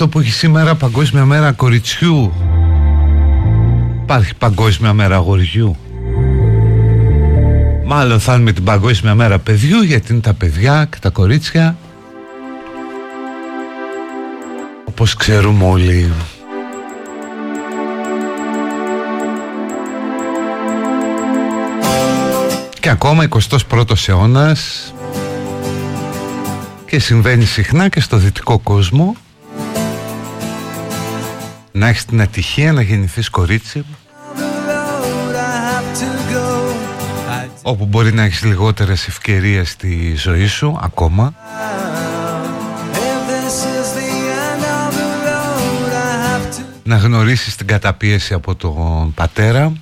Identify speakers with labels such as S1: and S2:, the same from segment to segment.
S1: αυτό που έχει σήμερα Παγκόσμια Μέρα Κοριτσιού. Υπάρχει Παγκόσμια Μέρα Αγοριού. Μάλλον θα είναι με την Παγκόσμια Μέρα Παιδιού Γιατί είναι τα παιδιά και τα κορίτσια. Όπως ξέρουμε όλοι. Και ακόμα 21ος αιώνας. Και συμβαίνει συχνά και στο δυτικό κόσμο να έχεις την ατυχία να γεννηθείς κορίτσι όπου μπορεί να έχεις λιγότερες ευκαιρίες στη ζωή σου ακόμα. Να γνωρίσεις την καταπίεση από τον πατέρα.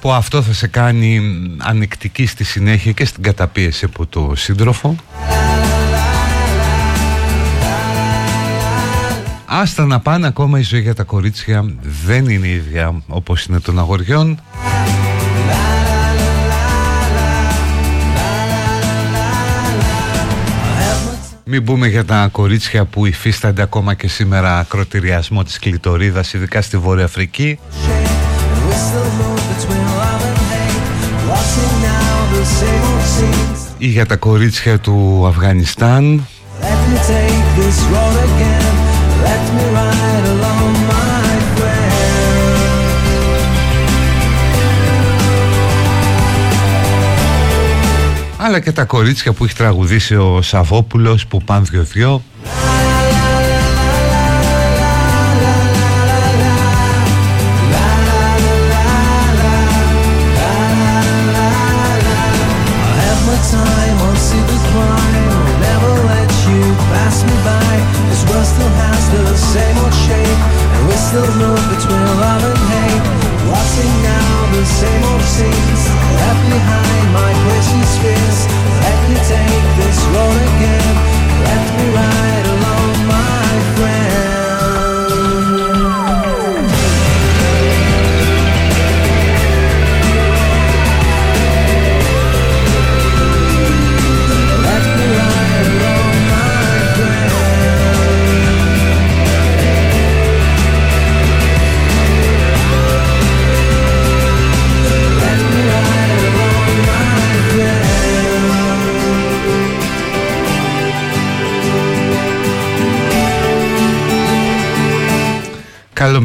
S1: Που αυτό θα σε κάνει ανεκτική στη συνέχεια και στην καταπίεση από τον σύντροφο Άστα να πάνε ακόμα η ζωή για τα κορίτσια δεν είναι η ίδια όπως είναι των αγοριών. Μην πούμε για τα κορίτσια που υφίστανται ακόμα και σήμερα ακροτηριασμό της κλητορίδας ειδικά στη Βόρεια Αφρική. Ή για τα κορίτσια του Αφγανιστάν αλλά και τα κορίτσια που έχει τραγουδήσει ο Σαββόπουλος που πάνε δυο-δυο Καλό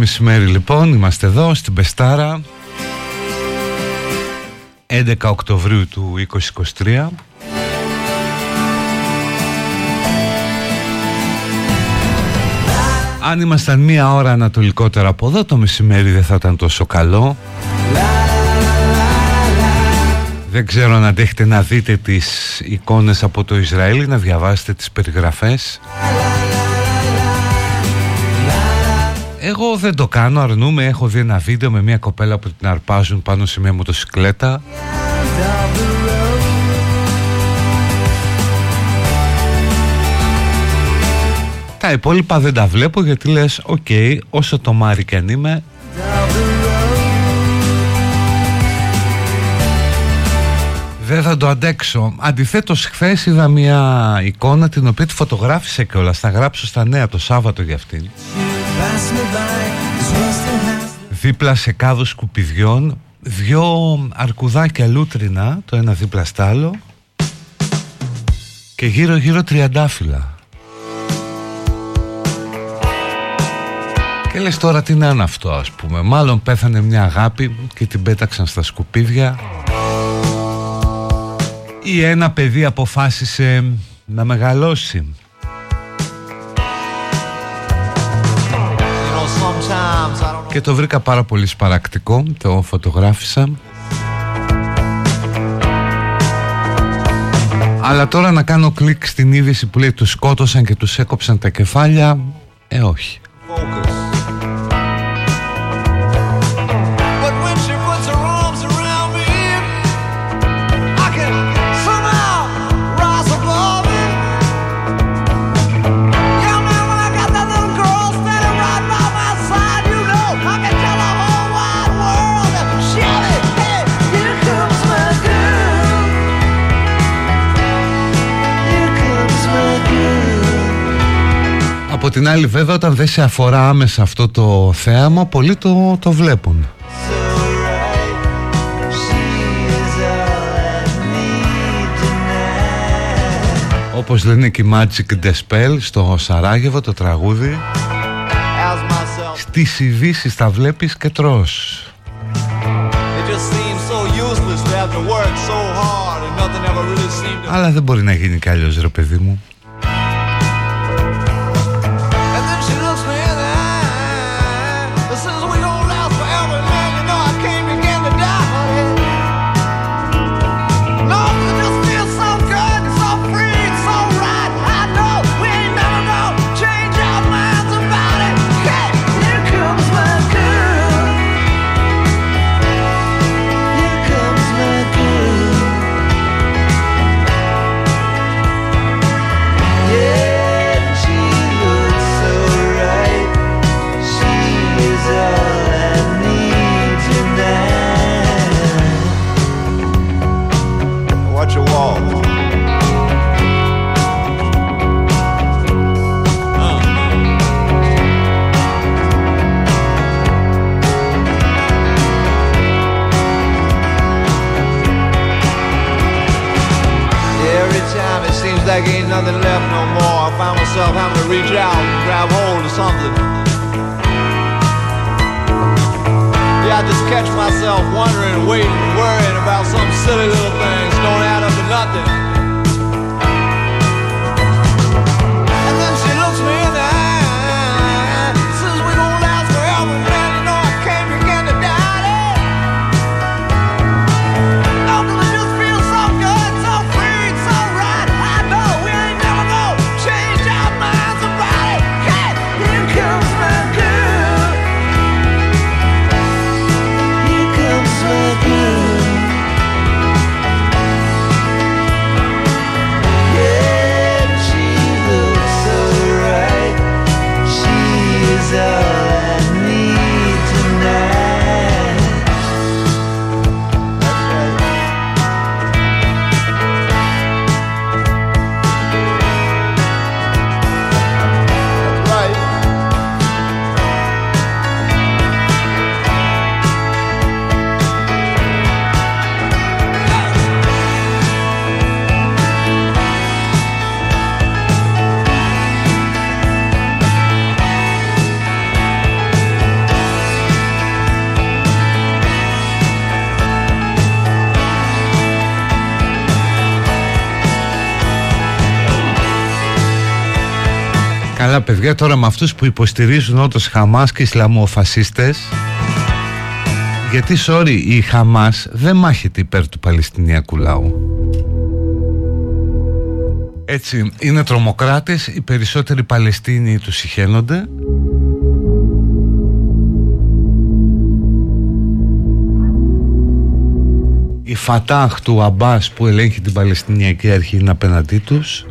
S1: μεσημέρι λοιπόν, είμαστε εδώ στην Πεστάρα 11 Οκτωβρίου του 2023 Αν ήμασταν μία ώρα ανατολικότερα από εδώ το μεσημέρι δεν θα ήταν τόσο καλό. Δεν ξέρω αν αντέχετε να δείτε τις εικόνες από το Ισραήλ να διαβάσετε τις περιγραφές Εγώ δεν το κάνω, αρνούμαι. Έχω δει ένα βίντεο με μια κοπέλα που την αρπάζουν πάνω σε μια μοτοσυκλέτα. Τα υπόλοιπα δεν τα βλέπω γιατί λες οκ, όσο τομάρι και αν είμαι Δεν θα το αντέξω. Αντιθέτως χθες είδα μια εικόνα την οποία τη φωτογράφησε και όλα. Θα γράψω στα νέα το Σάββατο για αυτήν. Δίπλα σε κάδο σκουπιδιών Δυο αρκουδάκια λούτρινα Το ένα δίπλα στ' άλλο Και γύρω γύρω τριαντάφυλλα. Και λες τώρα τι να είναι αυτό ας πούμε. Μάλλον πέθανε μια αγάπη Και την πέταξαν στα σκουπίδια. Ή ένα παιδί αποφάσισε να μεγαλώσει και το βρήκα πάρα πολύ σπαρακτικό το φωτογράφησα. Αλλά τώρα να κάνω κλικ στην είδηση που λέει τους σκότωσαν και τους έκοψαν τα κεφάλια ε όχι την άλλη βέβαια όταν δεν σε αφορά άμεσα αυτό το θέαμα πολλοί το, το βλέπουν. Όπως λένε και οι Magic The Spell στο Σαράγεβο το τραγούδι Στις ειδήσεις τα βλέπεις και τρως. Αλλά δεν μπορεί να γίνει κι αλλιώς ρε παιδί μου
S2: out and grab hold of something. Yeah, I just catch myself wondering, waiting, worrying about some silly little
S3: παιδιά τώρα με αυτούς που υποστηρίζουν όντως Χαμάς και Ισλαμοφασίστες. Γιατί sorry η Χαμάς δεν μάχεται υπέρ του Παλαιστινιακού λαού. Έτσι είναι τρομοκράτες οι περισσότεροι Παλαιστίνοι τους συχαίνονται. Η Φατάχ του Αμπάς που ελέγχει την Παλαιστινιακή αρχή είναι απέναντί τους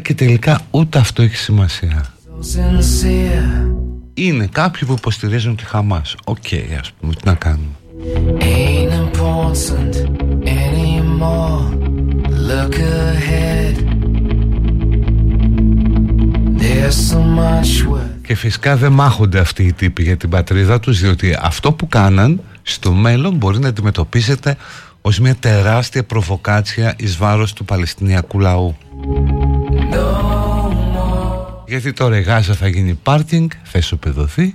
S3: και τελικά ούτε αυτό έχει σημασία. Είναι κάποιοι που υποστηρίζουν τη Χαμάς. OK okay, ας πούμε τι να κάνουμε. Και φυσικά δεν μάχονται αυτοί οι τύποι για την πατρίδα τους Διότι αυτό που κάναν στο μέλλον μπορεί να αντιμετωπίζεται ως μια τεράστια προβοκάτσια εις βάρος του Παλαιστινιακού λαού. Γιατί τώρα η Γάζα θα γίνει πάρκινγκ, θα ισοπεδωθεί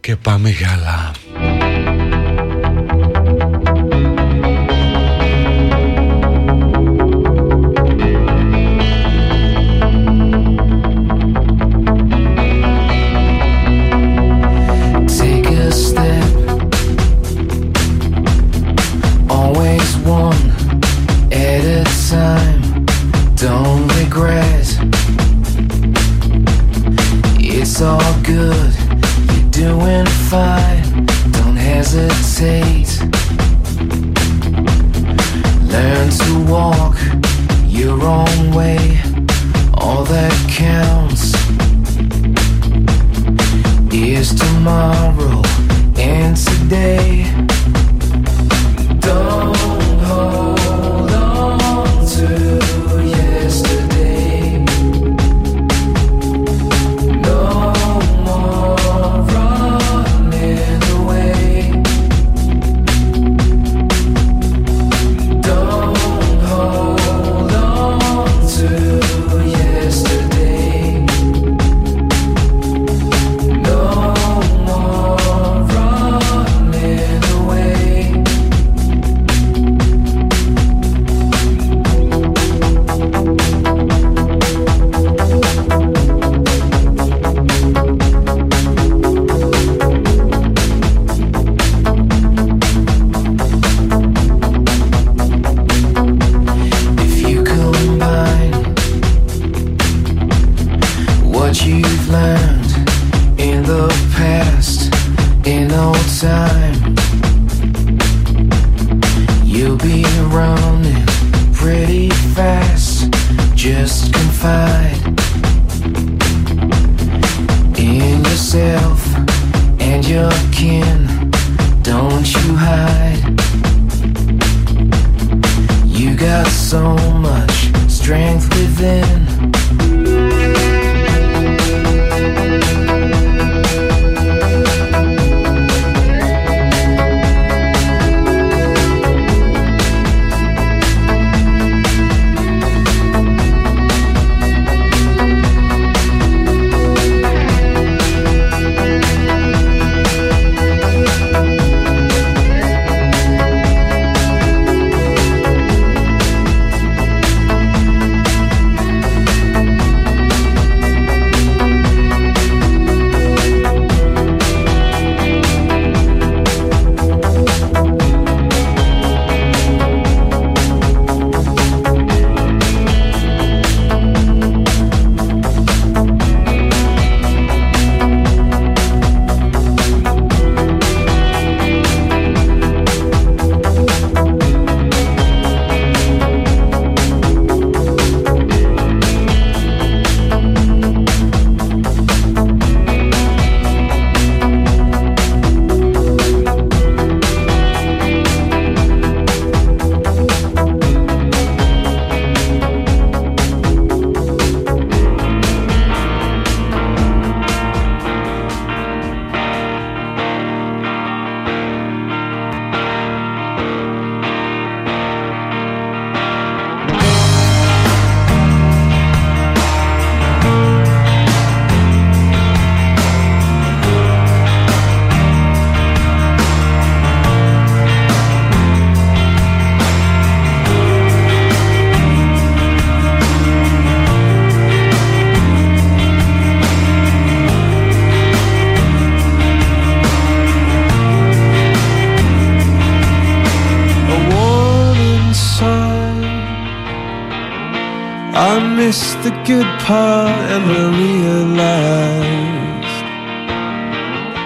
S3: και πάμε για άλλα.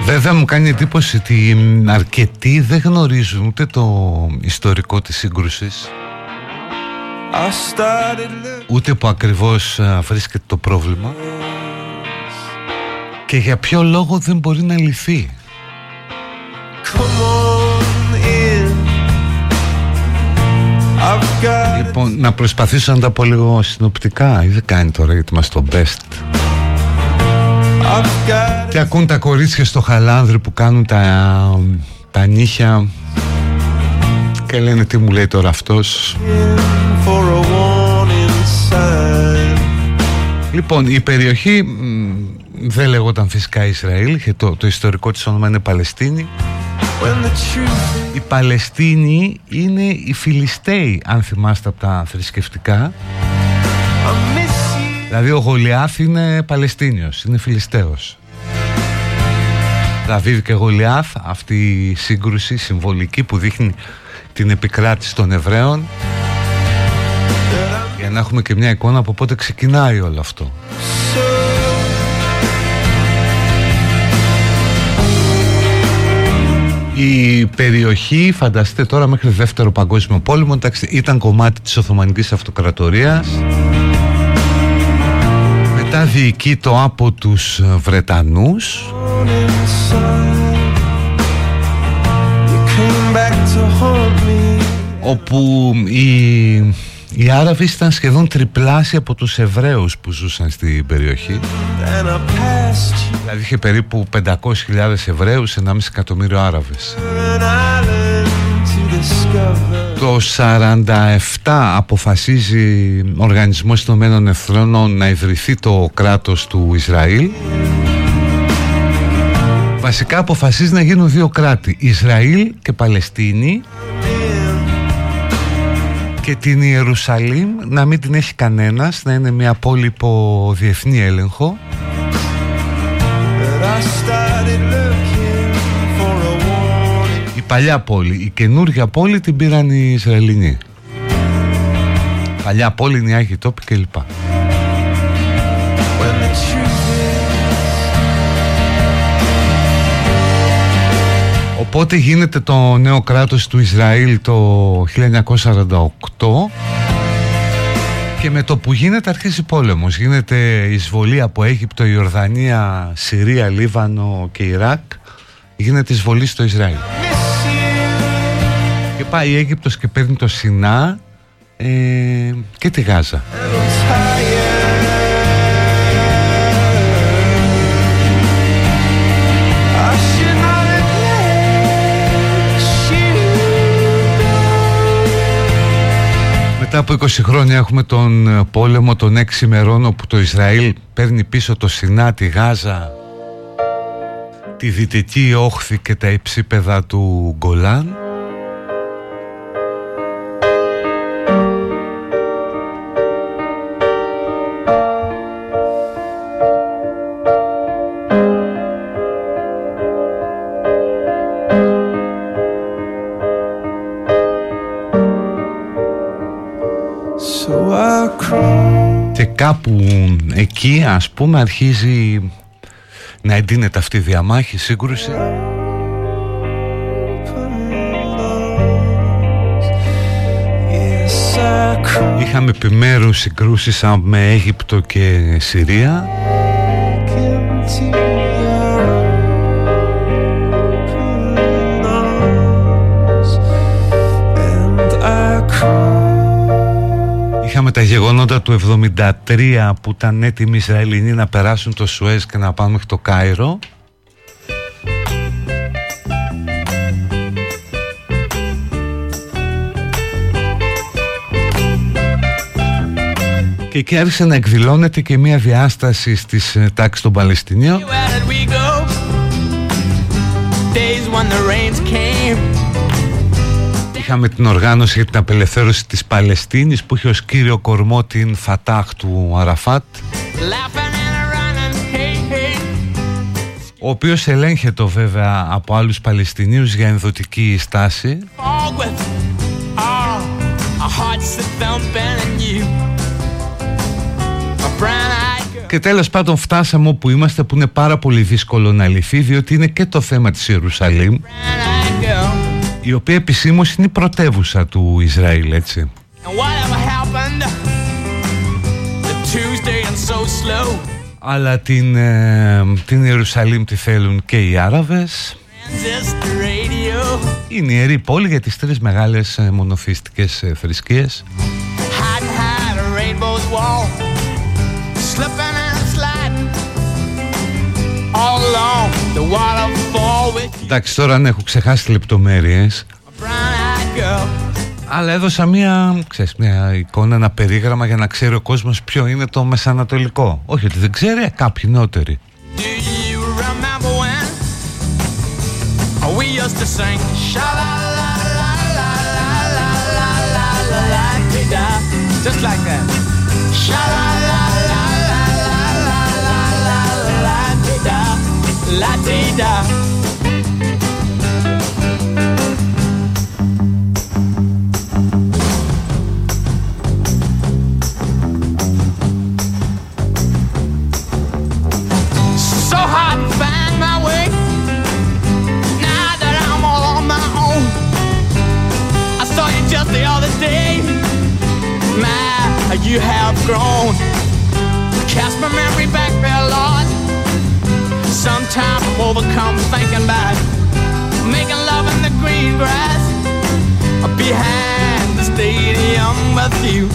S1: Βέβαια μου κάνει εντύπωση ότι αρκετοί δεν γνωρίζουν ούτε το ιστορικό της σύγκρουσης ούτε που ακριβώς βρίσκεται το πρόβλημα και για ποιο λόγο δεν μπορεί να λυθεί. Λοιπόν, να προσπαθήσω να τα πω λίγο συνοπτικά. Ή δεν κάνει τώρα γιατί είμαστε το best. Τι ακούν τα κορίτσια στο χαλάνδρι που κάνουν τα, τα νύχια και λένε τι μου λέει τώρα αυτός; Λοιπόν η περιοχή δεν λέγονταν φυσικά Ισραήλ και το, το ιστορικό της όνομα είναι Παλαιστίνη η Παλαιστίνη είναι οι Φιλιστέοι αν θυμάστε από τα θρησκευτικά. Δηλαδή ο Γολιάθ είναι Παλαιστίνιος, είναι Φιλιστέος. Δαβίδ και Γολιάθ αυτή η σύγκρουση συμβολική που δείχνει την επικράτηση των Εβραίων. Για να έχουμε και μια εικόνα από πότε ξεκινάει όλο αυτό Η περιοχή, φανταστείτε τώρα μέχρι δεύτερο παγκόσμιο πόλεμο, ήταν κομμάτι της Οθωμανικής Αυτοκρατορίας. Μετά διοικείτο από τους Βρετανούς. Όπου οι, οι Άραβοι ήταν σχεδόν τριπλάσια από τους Εβραίους που ζούσαν στην περιοχή. Δηλαδή είχε περίπου 500.000 Εβραίους, 1,5 εκατομμύριο Άραβες. Το 47 αποφασίζει ο Οργανισμός των Εθνών να ιδρυθεί το κράτος του Ισραήλ. Βασικά αποφασίζει να γίνουν δύο κράτη Ισραήλ και Παλαιστίνη και την Ιερουσαλήμ να μην την έχει κανένας να είναι μια πόλη υπό διεθνή έλεγχο. Η παλιά πόλη, η καινούργια πόλη την πήραν οι Ισραηλινοί. Παλιά πόλη, η Άγιοι Τόποι κλπ Οπότε γίνεται το νέο κράτος του Ισραήλ το 1948 και με το που γίνεται αρχίζει πόλεμος. Γίνεται εισβολή από Αίγυπτο, Ιορδανία, Συρία, Λίβανο και Ιράκ. Γίνεται εισβολή στο Ισραήλ. Και πάει η Αίγυπτος και παίρνει το Σινά ε, και τη Γάζα. Μετά από 20 χρόνια έχουμε τον ε, πόλεμο των 6 ημερών όπου το Ισραήλ παίρνει πίσω το Σινά, τη Γάζα, τη δυτική όχθη και τα υψίπεδα του Γκολάν. Κάπου εκεί ας πούμε αρχίζει να εντείνεται αυτή η διαμάχη, σύγκρουση. Είχαμε επιμέρους συγκρούσεις με Αίγυπτο και Συρία. Είχαμε τα γεγονότα του 73 που ήταν έτοιμοι οι Ισραηλινοί να περάσουν το Σουέζ και να πάνε μέχρι το Κάιρο. Και εκεί άρχισε να εκδηλώνεται και μια διάσταση στις ε, τάξεις των Παλαιστινίων Είχαμε την οργάνωση για την απελευθέρωση της Παλαιστίνης που είχε ως κύριο κορμό την Φατάχ του Αραφάτ ο οποίος ελέγχεται βέβαια από άλλους Παλαιστινίους για ενδοτική στάση. Και τέλος πάντων φτάσαμε όπου είμαστε που είναι πάρα πολύ δύσκολο να λυθεί διότι είναι και το θέμα της Ιερουσαλήμ η οποία επισήμως είναι η πρωτεύουσα του Ισραήλ έτσι. Αλλά την, ε, την Ιερουσαλήμ τη θέλουν και οι Άραβες. Είναι η ιερή πόλη για τις τρεις μεγάλες ε, μονοθυστικές ε, θρησκείες Εντάξει τώρα αν έχω ξεχάσει λεπτομέρειες αλλά έδωσα μια, ξέρεις, μια εικόνα, ένα περίγραμμα για να ξέρει ο κόσμος ποιο είναι το μεσανατολικό. Όχι ότι δεν ξέρει, κάποιοι νεότεροι. Just like that. So hard to
S4: find my way. Now that I'm all on my own, I saw you
S1: just the other day. My, you have grown. Cast my memory back Sometimes I'm overcome thinking about making love in the green grass. Behind the stadium with you,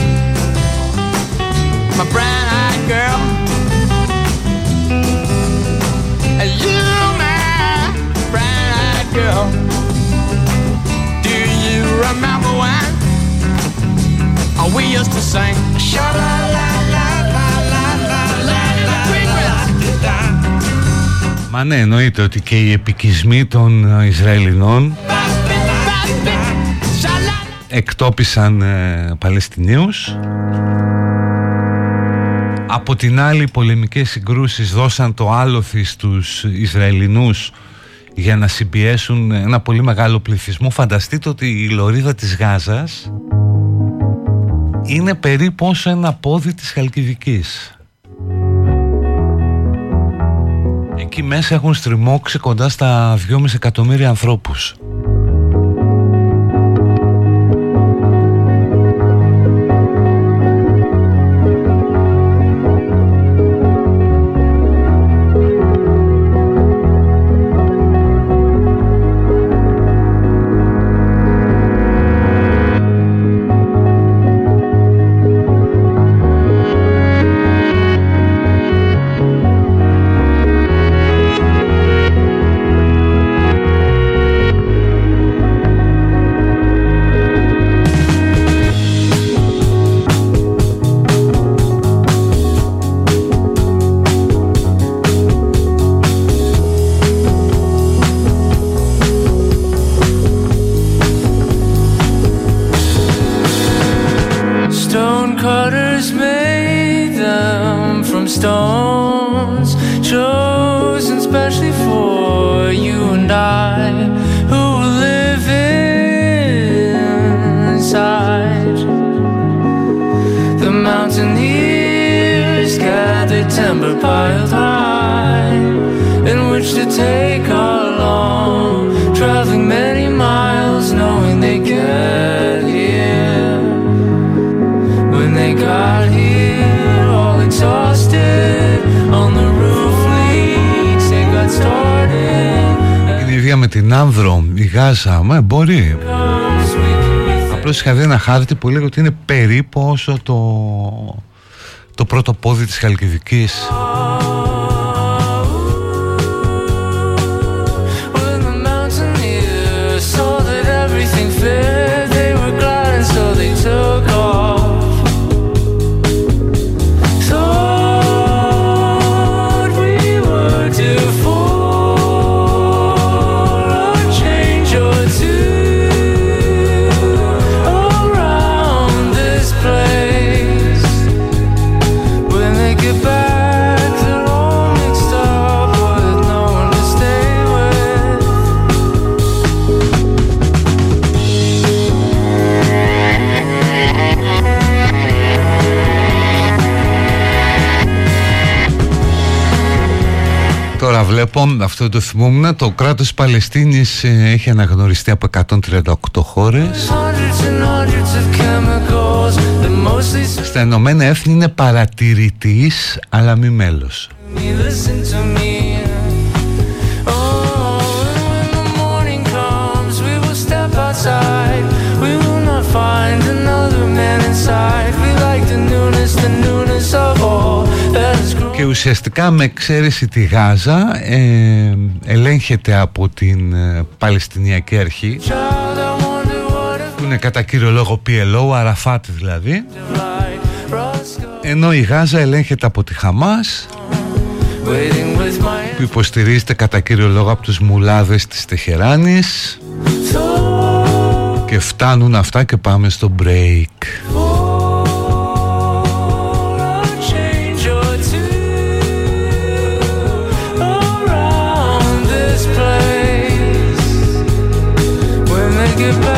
S1: my brown-eyed girl. You, my brown-eyed girl. Do you remember when we used to sing sha la Μα ναι, εννοείται ότι και οι επικισμοί των Ισραηλινών εκτόπισαν ε, Παλαιστινίους από την άλλη οι πολεμικές συγκρούσεις δώσαν το άλοθη στους Ισραηλινούς για να συμπιέσουν ένα πολύ μεγάλο πληθυσμό. Φανταστείτε ότι η λωρίδα της Γάζας είναι περίπου όσο ένα πόδι της Χαλκιδικής. Εκεί μέσα έχουν στριμώξει κοντά στα 2,5 εκατομμύρια ανθρώπους. Μπορεί. Απλώς είχα δει ένα χάρτη που λέει ότι είναι περίπου όσο το, το πρώτο πόδι της Χαλκιδικής.
S5: Τώρα βλέπω, αυτό το θυμόμουν, το κράτος Παλαιστίνης ε, έχει αναγνωριστεί από 138 χώρες. Στα Ηνωμένα Έθνη είναι παρατηρητής, αλλά μη μέλος. Και ουσιαστικά με εξαίρεση τη Γάζα ε, ελέγχεται από την ε, Παλαιστινιακή Αρχή που είναι κατά κύριο λόγο PLO, Αραφάτ δηλαδή ενώ η Γάζα ελέγχεται από τη Χαμάς που υποστηρίζεται κατά κύριο λόγο από τους μουλάδες της Τεχεράνης και φτάνουν αυτά και πάμε στο break. get back.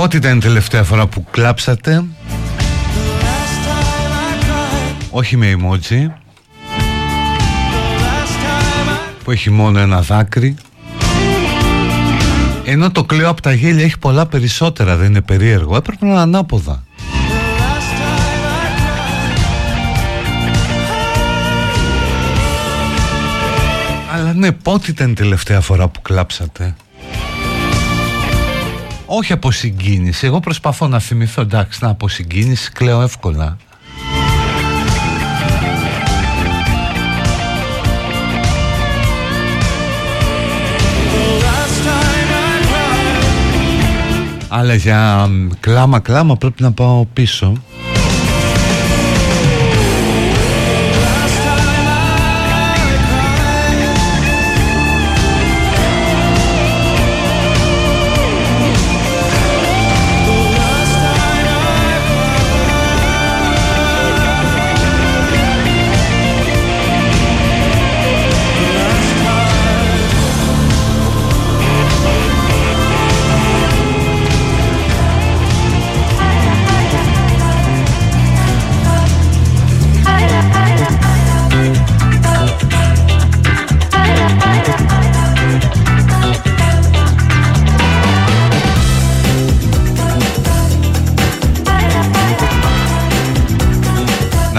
S1: Πότε ήταν η τελευταία φορά που κλάψατε. Όχι με emoji. Που έχει μόνο ένα δάκρυ. Ενώ το κλαίω από τα γέλια έχει πολλά περισσότερα Δεν είναι περίεργο. Έπρεπε να είναι ανάποδα. Αλλά ναι πότε ήταν η τελευταία φορά που κλάψατε; Όχι από συγκίνηση. Εγώ προσπαθώ να θυμηθώ, εντάξει, να από συγκίνηση κλαίω εύκολα. Αλλά για κλάμα κλάμα πρέπει να πάω πίσω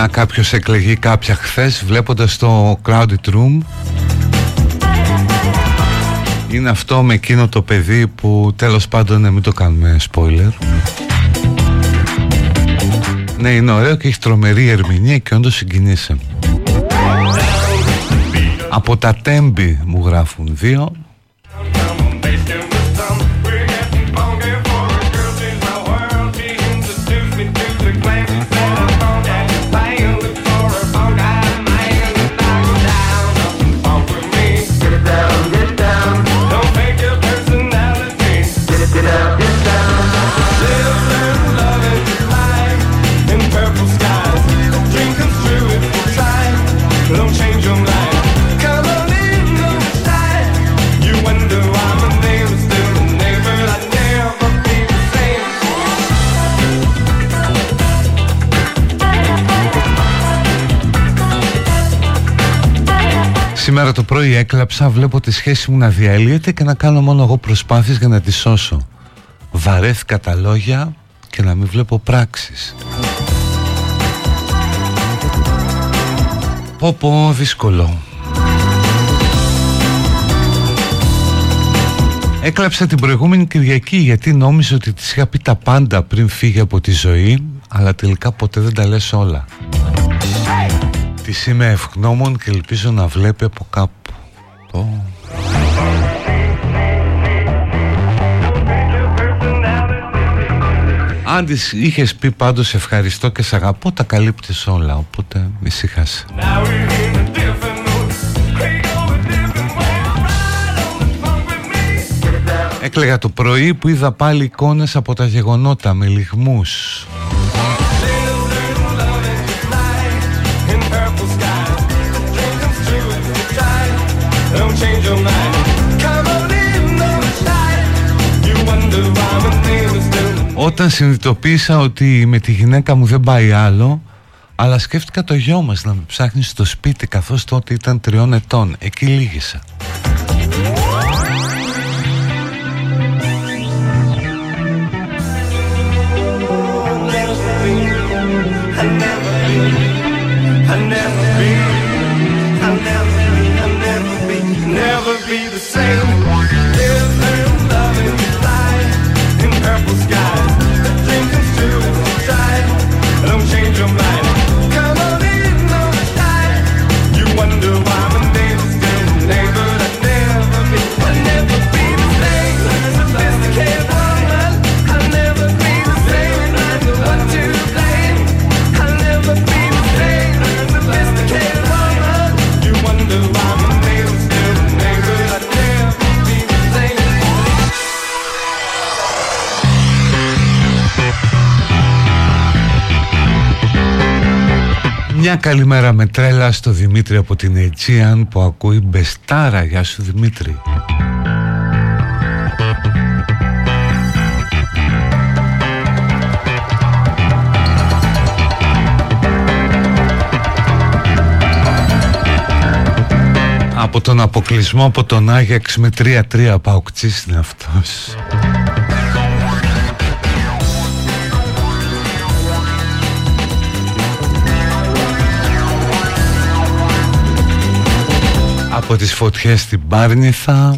S1: να κάποιος εκλεγεί κάποια χθες βλέποντας το Crowded Room. Είναι αυτό με εκείνο το παιδί που τέλος πάντων ναι, μην το κάνουμε spoiler. Ναι είναι ωραίο και έχει τρομερή ερμηνεία και όντως συγκινήσε Από τα τέμπη μου γράφουν δύο Σήμερα το πρωί έκλαψα, βλέπω τη σχέση μου να διαλύεται και να κάνω μόνο εγώ προσπάθειες για να τη σώσω. Βαρέθηκα τα λόγια και να μην βλέπω πράξεις. Πω πω δύσκολο. Έκλαψα την προηγούμενη Κυριακή γιατί νόμιζε ότι της είχα πει τα πάντα πριν φύγει από τη ζωή αλλά τελικά ποτέ δεν τα λες όλα. Της είμαι ευγνώμων και ελπίζω να βλέπει από κάπου. Αν της είχες πει πάντως ευχαριστώ και σ' αγαπώ τα καλύπτεις όλα οπότε ησύχασε Έκλαιγα το πρωί που είδα πάλι εικόνες από τα γεγονότα με λιγμούς Όταν συνειδητοποίησα ότι με τη γυναίκα μου δεν πάει άλλο αλλά σκέφτηκα το γιο μας να με ψάχνει στο σπίτι καθώς τότε ήταν τριών ετών. Εκεί λύγησα. Μια καλημέρα με τρέλα στο Δημήτρη από την Αιτζίαν που ακούει Μπεστάρα. Γεια σου Δημήτρη. Από τον αποκλεισμό από τον Άγιαξ με 3-3 παουκτής είναι αυτός. Από τις φωτιές στην Πάρνηθα.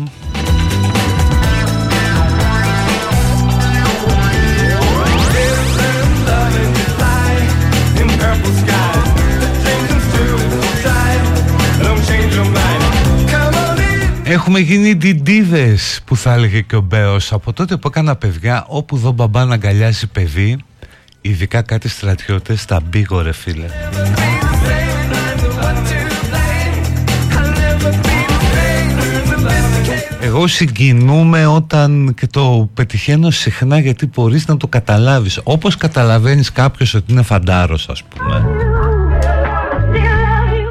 S1: Έχουμε γίνει διντίδες που θα έλεγε και ο Μπέος. Από τότε που έκανα παιδιά Όπου δω μπαμπά να αγκαλιάζει παιδί Ειδικά κάτι στρατιώτες Τα μπήγω ρε φίλε Εγώ συγκινούμαι όταν και το πετυχαίνω συχνά γιατί μπορείς να το καταλάβεις. Όπως καταλαβαίνεις κάποιος ότι είναι φαντάρος ας πούμε.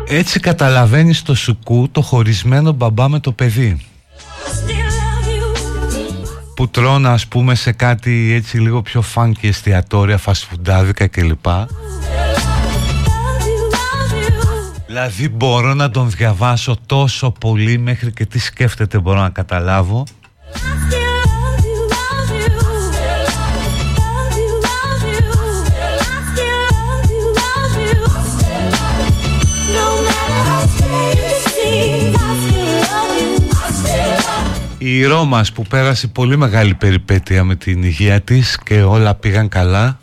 S1: Έτσι καταλαβαίνεις το σουκού το χωρισμένο μπαμπά με το παιδί. Που τρώνε ας πούμε σε κάτι έτσι λίγο πιο φάνκι εστιατόρια, φασφουντάδικα κλπ Δηλαδή μπορώ να τον διαβάσω τόσο πολύ μέχρι και τι σκέφτεται μπορώ να καταλάβω; Η Ρώμας που πέρασε πολύ μεγάλη περιπέτεια με την υγεία της και όλα πήγαν καλά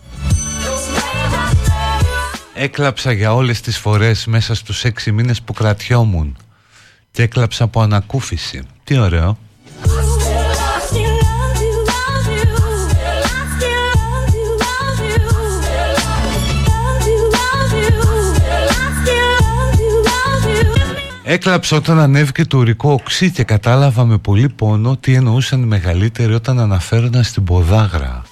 S1: Έκλαψα για όλες τις φορές μέσα στους έξι μήνες που κρατιόμουν και έκλαψα από ανακούφιση. Τι ωραίο. Έκλαψα όταν ανέβηκε το ουρικό οξύ και κατάλαβα με πολύ πόνο τι εννοούσαν οι μεγαλύτεροι όταν αναφέρονταν στην ποδάγρα.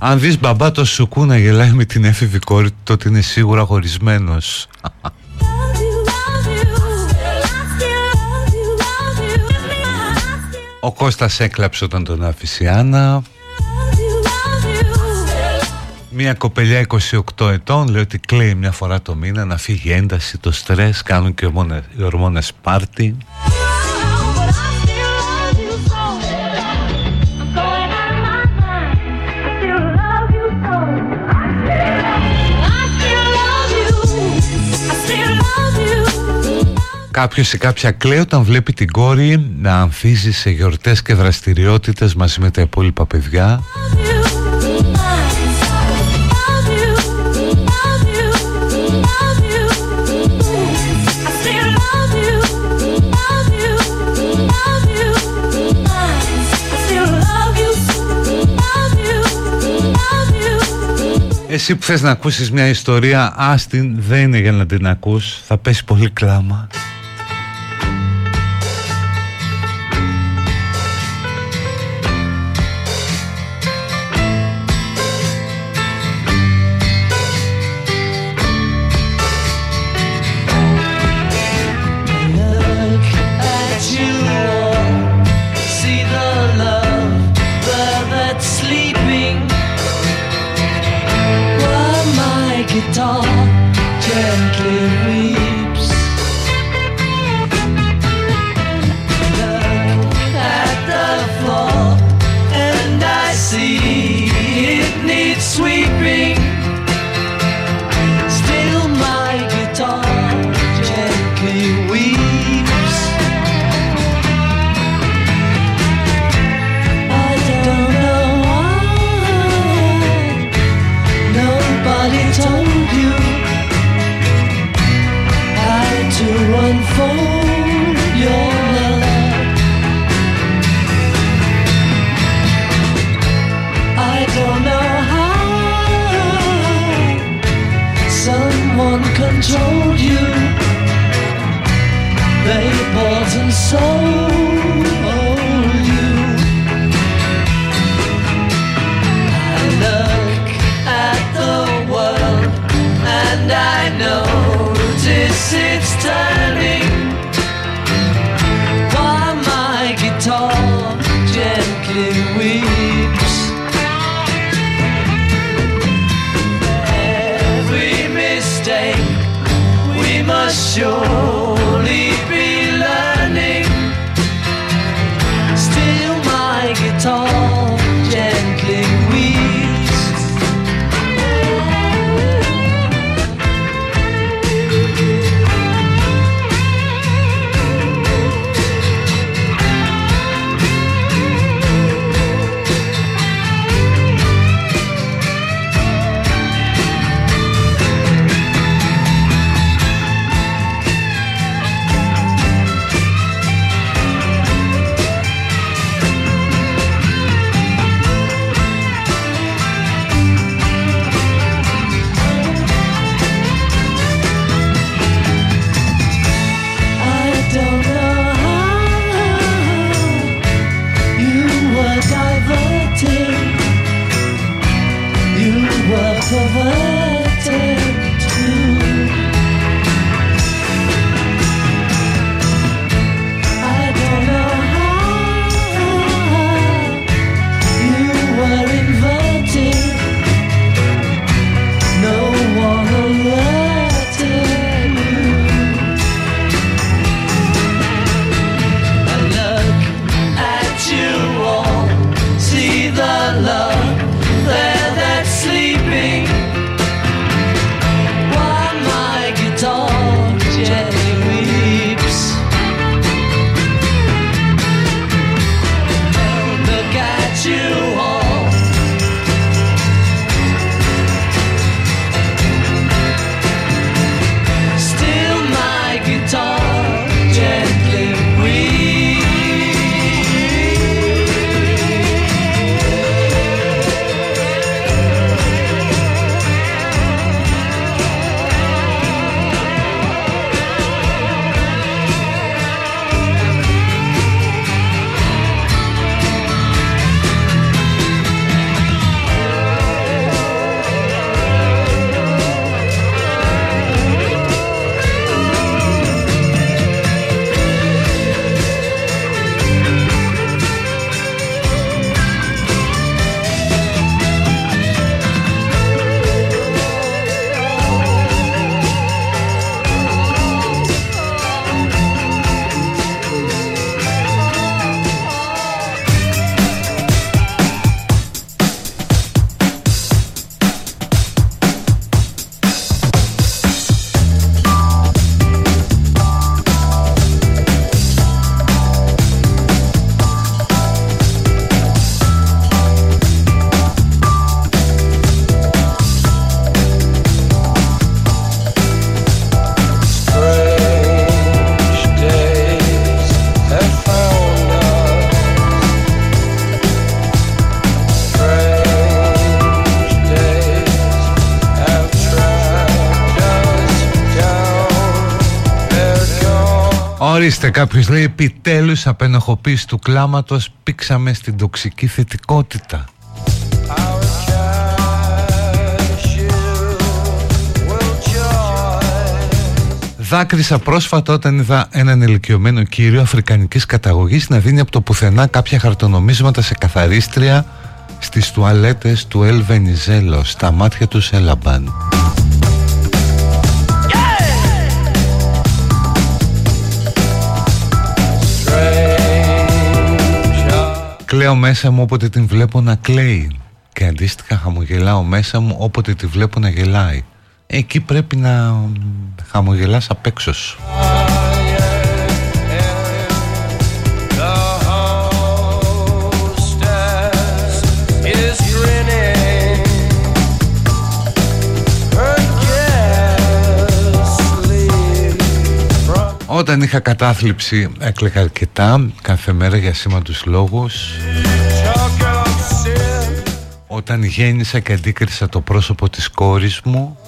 S1: Αν δεις μπαμπά το σουκού να γελάει με την έφηβη κόρη τότε είναι σίγουρα χωρισμένος. Ο Κώστας έκλαψε όταν τον άφησε η Άννα. Μια κοπελιά 28 ετών λέει ότι κλαίει μια φορά το μήνα να φύγει ένταση, το στρες, κάνουν και οι ορμόνες πάρτι Κάποιος ή κάποια κλαίει όταν βλέπει την κόρη να αμφίζει σε γιορτές και δραστηριότητες μαζί με τα υπόλοιπα παιδιά. Εσύ που θες να ακούσεις μια ιστορία Άστιν δεν είναι για να την ακούς. Θα πέσει πολύ κλάμα Ορίστε κάποιος λέει επιτέλους απενοχοποίηση του κλάματος πήξαμε στην τοξική θετικότητα Δάκρυσα πρόσφατα όταν είδα έναν ηλικιωμένο κύριο αφρικανικής καταγωγής να δίνει από το πουθενά κάποια χαρτονομίσματα σε καθαρίστρια στις τουαλέτες του Ελ Βενιζέλο στα μάτια του Σέλαμπαν. Κλαίω μέσα μου όποτε την βλέπω να κλαίει και αντίστοιχα χαμογελάω μέσα μου όποτε τη βλέπω να γελάει. Εκεί πρέπει να χαμογελάς απ' έξω σου.
S6: Όταν είχα κατάθλιψη έκλαιγα αρκετά κάθε μέρα για σήμαντους λόγους. Όταν γέννησα και αντίκρισα το πρόσωπο της κόρης μου.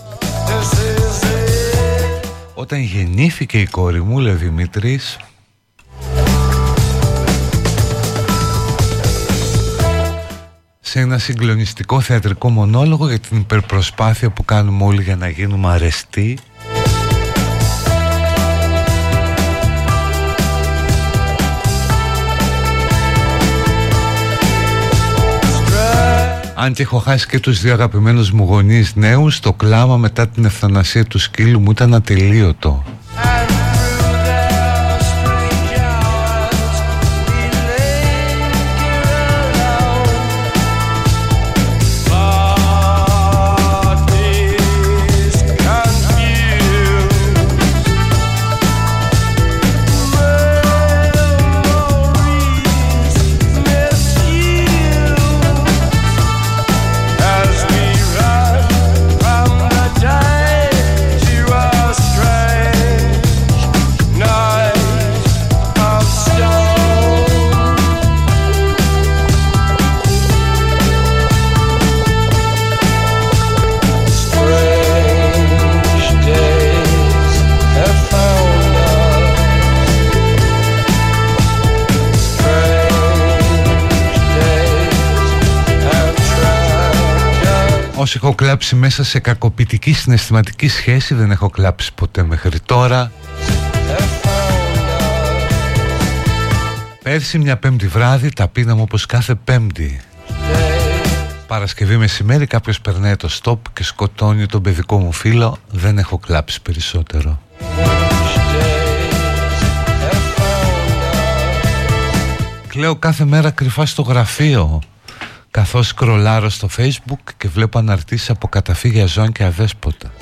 S6: Όταν γεννήθηκε η κόρη μου, λέει Δημήτρης. Σε ένα συγκλονιστικό θεατρικό μονόλογο για την υπερπροσπάθεια που κάνουμε όλοι για να γίνουμε αρεστοί Αν και έχω χάσει και τους δύο αγαπημένους μου γονείς νέους Το κλάμα μετά την ευθανασία του σκύλου μου ήταν ατελείωτο Όσο έχω κλάψει μέσα σε κακοποιητική συναισθηματική σχέση δεν έχω κλάψει ποτέ μέχρι τώρα. Πέρσι μια πέμπτη βράδυ τα πίναμε όπως κάθε πέμπτη. Παρασκευή μεσημέρι κάποιος περνάει το στόπ και σκοτώνει τον παιδικό μου φίλο Δεν έχω κλάψει περισσότερο. Κλαίω κάθε μέρα κρυφά στο γραφείο καθώς σκρολάρω στο facebook και βλέπω αναρτήσεις από καταφύγια ζώων και αδέσποτα.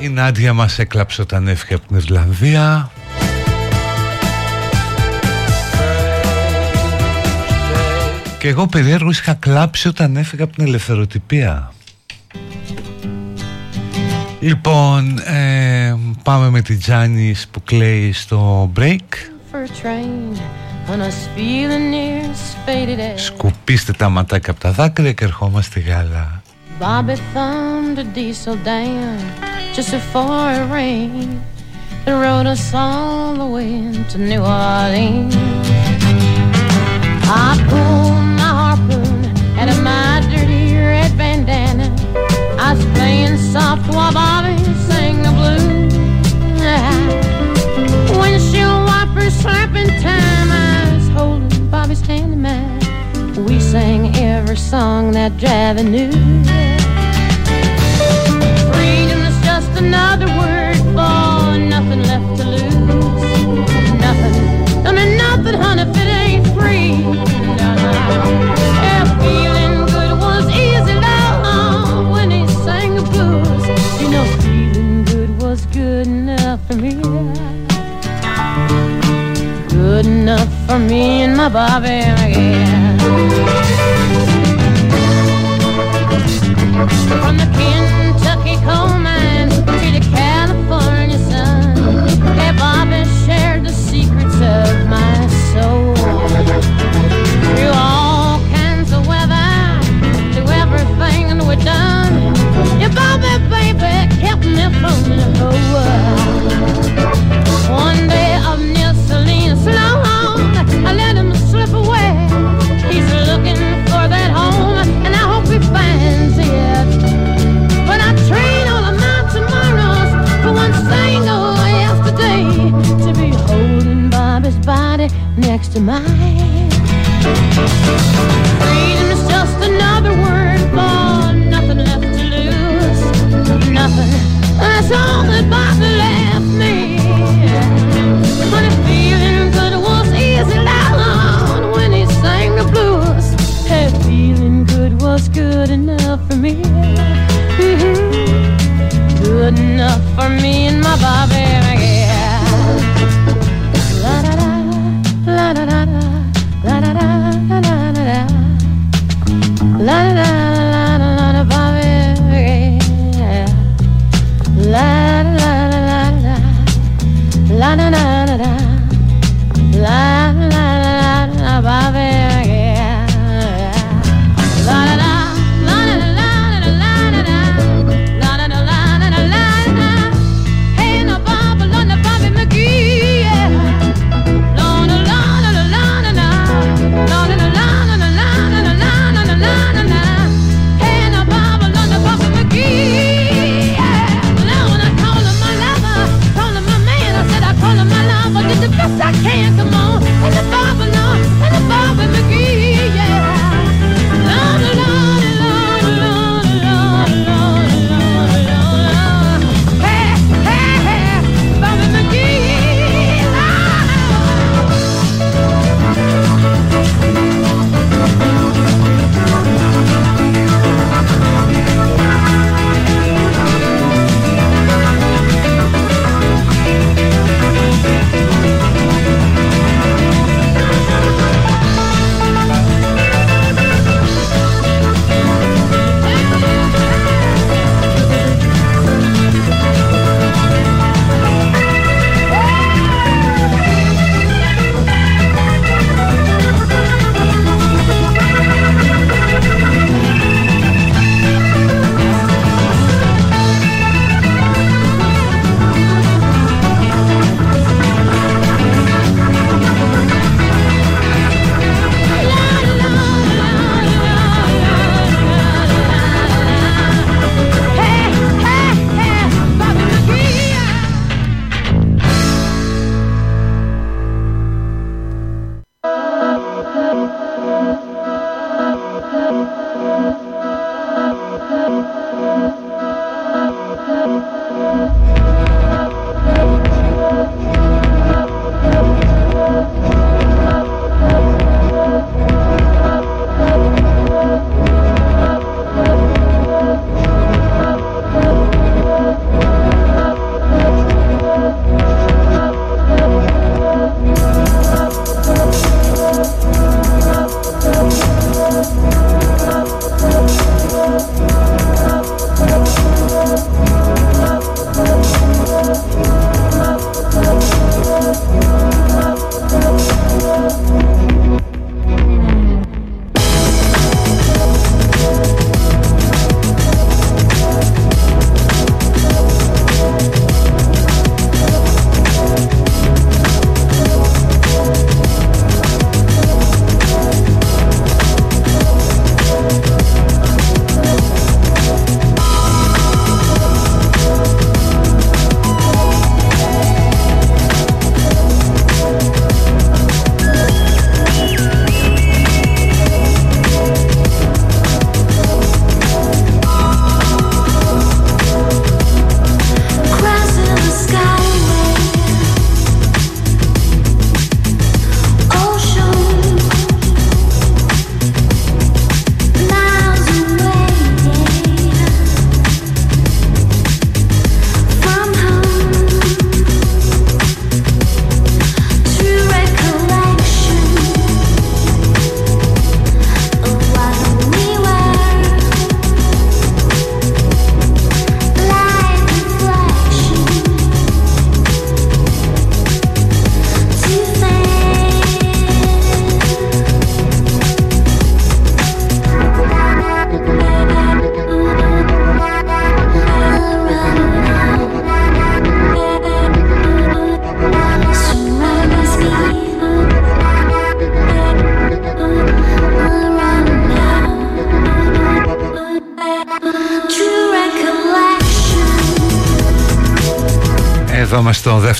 S6: Η Νάντια μας έκλαψε όταν έφυγε από την Ιρλανδία. Και εγώ περίεργος είχα κλάψει όταν έφυγα από την ελευθεροτυπία. Λοιπόν, ε, πάμε με την Τζάνις που κλαίει στο break. Σκουπίστε τα ματάκια από τα δάκρυα και ερχόμαστε γάλα. Bobby thumbed a diesel down just before it rained and rode us all the way to New Orleans. I pulled my harpoon out of my dirty red bandana. I was playing soft while Bobby sang Wipers slapping time. I was holding Bobby's hand in mine. We sang every song that Javi knew. Freedom is just another word for nothing left to lose. Nothing. I mean nothing, honey, if it ain't free. No, no. Enough for me and my Bobby again. From the Kentucky coal mines to the California sun, hey, Bobby shared the secrets of my soul. Through all kinds of weather, through everything we've done, your Bobby baby kept me from the whole world. One day body next to mine. Freedom is just another word for nothing left to lose. Nothing. That's all that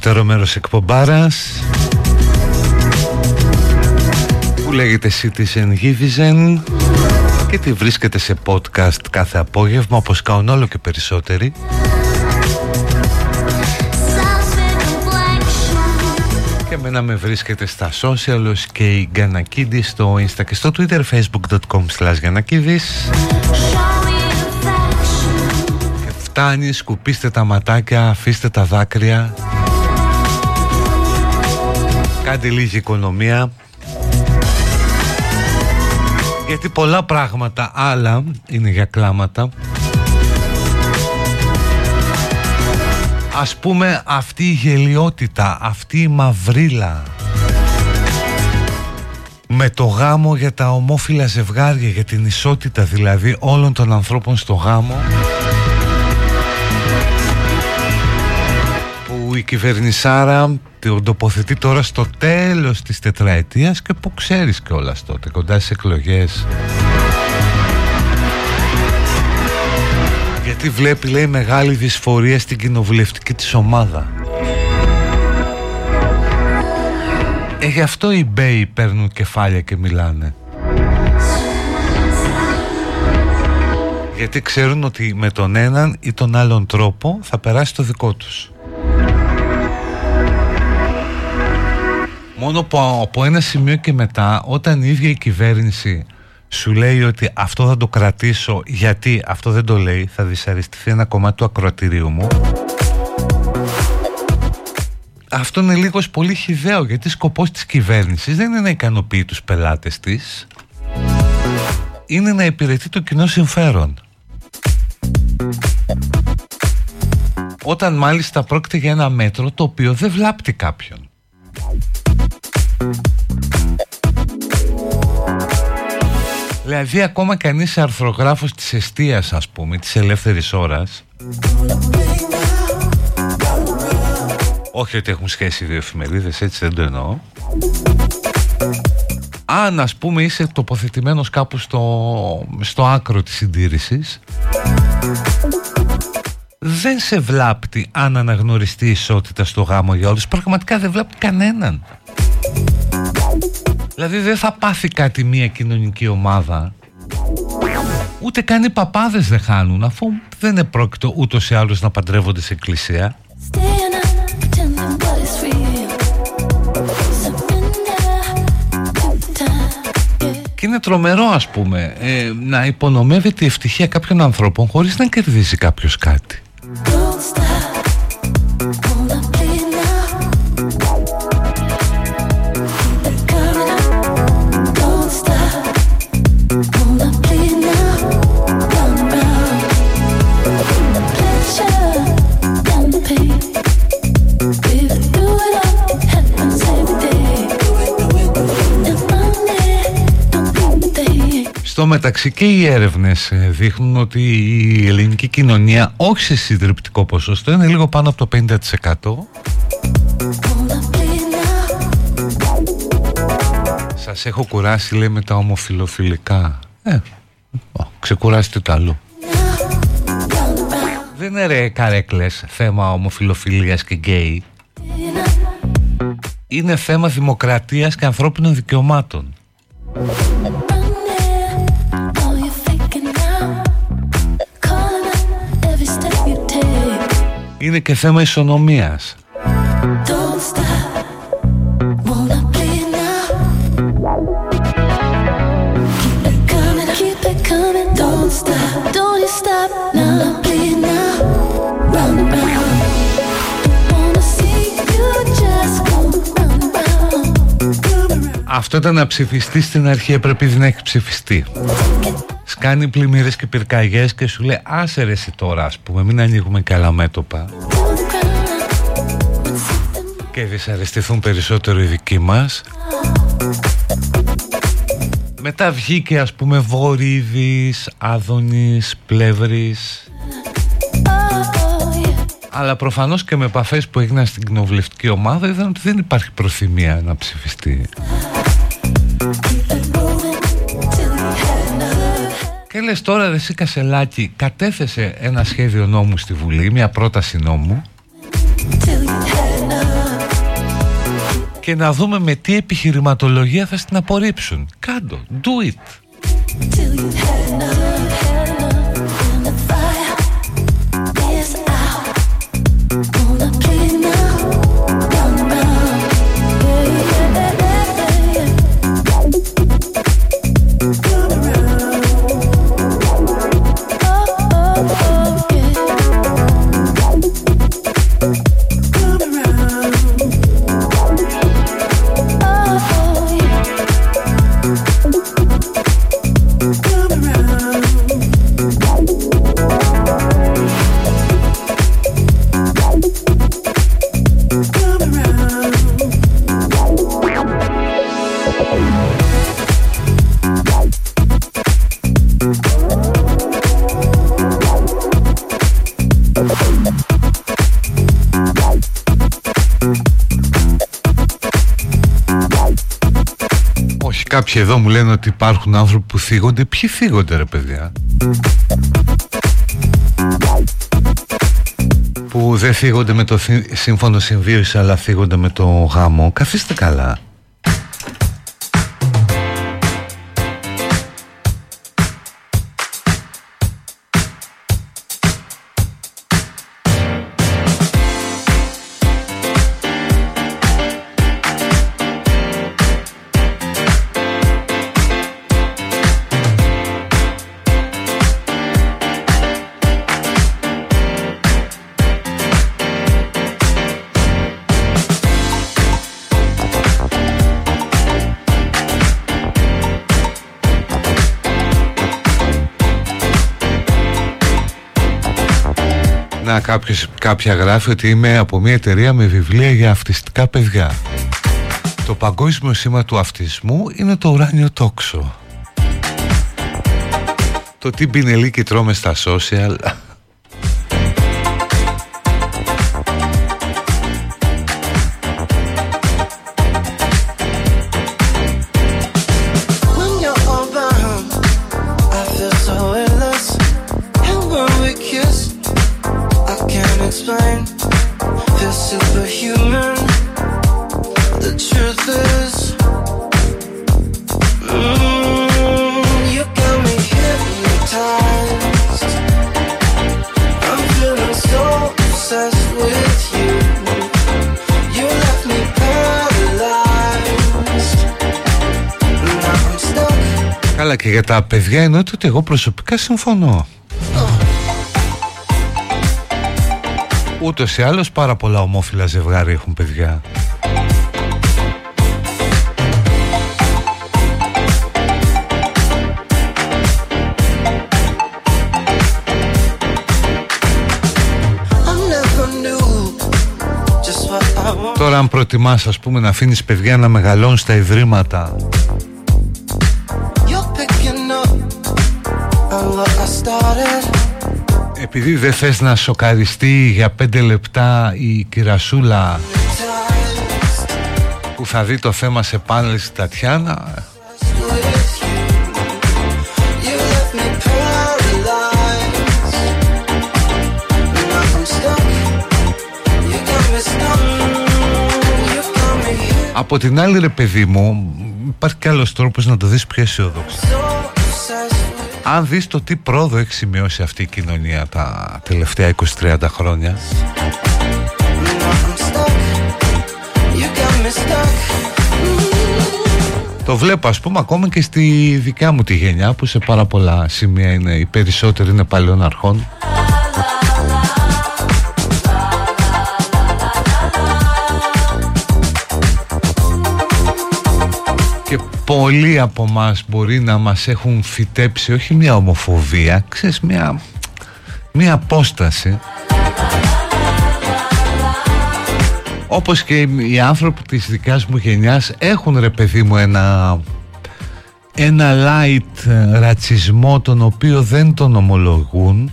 S1: δεύτερο μέρος εκπομπάρας που λέγεται Citizen Givizen και τη βρίσκεται σε podcast κάθε απόγευμα όπως κάνουν όλο και περισσότεροι. Και εμένα με βρίσκεται στα social ως και η Γκανακίδη στο insta και στο twitter facebook.com slash φτάνει, σκουπίστε τα ματάκια, αφήστε τα δάκρυα Κάντε λίγη οικονομία. Γιατί πολλά πράγματα άλλα είναι για κλάματα. Ας πούμε αυτή η γελιότητα, αυτή η μαυρίλα. Με το γάμο για τα ομόφυλα ζευγάρια, για την ισότητα δηλαδή όλων των ανθρώπων στο γάμο κυβερνησάρα τον τοποθετεί τώρα στο τέλος της τετραετίας και που ξέρεις κιόλας τότε κοντά στις εκλογές. Γιατί βλέπει λέει μεγάλη δυσφορία στην κοινοβουλευτική της ομάδα. Ε, γι' αυτό οι μπέοι παίρνουν κεφάλια και μιλάνε. Γιατί ξέρουν ότι με τον έναν ή τον άλλον τρόπο θα περάσει το δικό τους Μόνο που από ένα σημείο και μετά όταν η ίδια η κυβέρνηση σου λέει ότι αυτό θα το κρατήσω γιατί αυτό δεν το λέει θα δυσαρεστηθεί ένα κομμάτι του ακροατηρίου μου. Αυτό είναι λίγος πολύ χιδαίο γιατί σκοπός της κυβέρνησης δεν είναι να ικανοποιεί τους πελάτες της. Είναι να υπηρετεί το κοινό συμφέρον. Όταν μάλιστα πρόκειται για ένα μέτρο το οποίο δεν βλάπτει κάποιον Δηλαδή ακόμα κανείς αρθρογράφος της εστίας ας πούμε Της ελεύθερης ώρας Όχι ότι έχουν σχέση οι δύο εφημερίδες Έτσι δεν το εννοώ. Αν ας πούμε είσαι τοποθετημένος κάπου στο, στο άκρο της συντήρησης δεν σε βλάπτει αν αναγνωριστεί η ισότητα στο γάμο για όλους. Πραγματικά δεν βλάπτει κανέναν. Δηλαδή δεν θα πάθει κάτι μια κοινωνική ομάδα. Ούτε καν οι παπάδες δεν χάνουν αφού δεν είναι πρόκειτο ούτως ή άλλως να παντρεύονται σε εκκλησία. Και είναι τρομερό ας πούμε ε, να υπονομεύεται η ευτυχία κάποιων ανθρώπων χωρίς να κερδίζει κάποιος κάτι. Oh. Στο μεταξύ και οι έρευνες ε, δείχνουν ότι η ελληνική κοινωνία όχι σε συντριπτικό ποσοστό είναι λίγο πάνω από το 50%. Σας έχω κουράσει λέει με τα ομοφιλοφιλικά. Ε, ξεκουράσετε το άλλο. Δεν είναι ρε καρέκλες θέμα ομοφιλοφιλίας και γκέι. Είναι θέμα δημοκρατίας και ανθρώπινων δικαιωμάτων. Είναι και θέμα ισονομίας. Αυτό ήταν να ψηφιστεί στην αρχή. Έπρεπε να έχει ψηφιστεί Σκάνει πλημμύρες και πυρκαγιές και σου λέει άσε ρε εσύ τώρα ας πούμε μην ανοίγουμε καλά μέτωπα και δυσαρεστηθούν περισσότερο οι δικοί μας. Μετά βγήκε ας πούμε Βορύδης, Άδωνης, Πλεύρης. Αλλά προφανώς και με επαφές που έγιναν στην κοινοβουλευτική ομάδα είδαν ότι δεν υπάρχει προθυμία να ψηφιστεί λες τώρα εσύ Κασελάκη κατέθεσε ένα σχέδιο νόμου στη Βουλή, μια πρόταση νόμου και να δούμε με τι επιχειρηματολογία θα την απορρίψουν. Κάντο, do it. Κάποιοι εδώ μου λένε ότι υπάρχουν άνθρωποι που θίγονται. Ποιοι θίγονται ρε παιδιά; Που δεν θίγονται με το σύμφωνο συμβίωσης αλλά θίγονται με το γάμο. Καθίστε καλά. Κάποιος, κάποια γράφει ότι είμαι από μια εταιρεία με βιβλία για αυτιστικά παιδιά. Το παγκόσμιο σήμα του αυτισμού είναι το ουράνιο τόξο. Το τι πινελίκι τρώμε στα social για τα παιδιά εννοείται ότι εγώ προσωπικά συμφωνώ. Ούτως ή άλλως πάρα πολλά ομόφυλα ζευγάρι έχουν παιδιά. Τώρα αν προτιμάς ας πούμε να αφήνεις παιδιά να μεγαλώνουν στα ιδρύματα επειδή δεν θες να σοκαριστεί για πέντε λεπτά η κυρασούλα που θα δει το θέμα σε πάνελ στη Τατιάνα Από την άλλη ρε παιδί μου υπάρχει κι άλλος τρόπος να το δεις πιο αισιόδοξο αν δεις το τι πρόοδο έχει σημειώσει αυτή η κοινωνία τα τελευταία 20-30 χρόνια. Το βλέπω ας πούμε ακόμα και στη δικιά μου τη γενιά που σε πάρα πολλά σημεία είναι οι περισσότεροι είναι παλαιών αρχών πολλοί από μας μπορεί να μας έχουν φυτέψει όχι μια ομοφοβία, ξέρεις μια, μια απόσταση. Όπως και οι άνθρωποι της δικιάς μου γενιάς έχουν ρε παιδί μου ένα ένα light ρατσισμό τον οποίο δεν τον ομολογούν.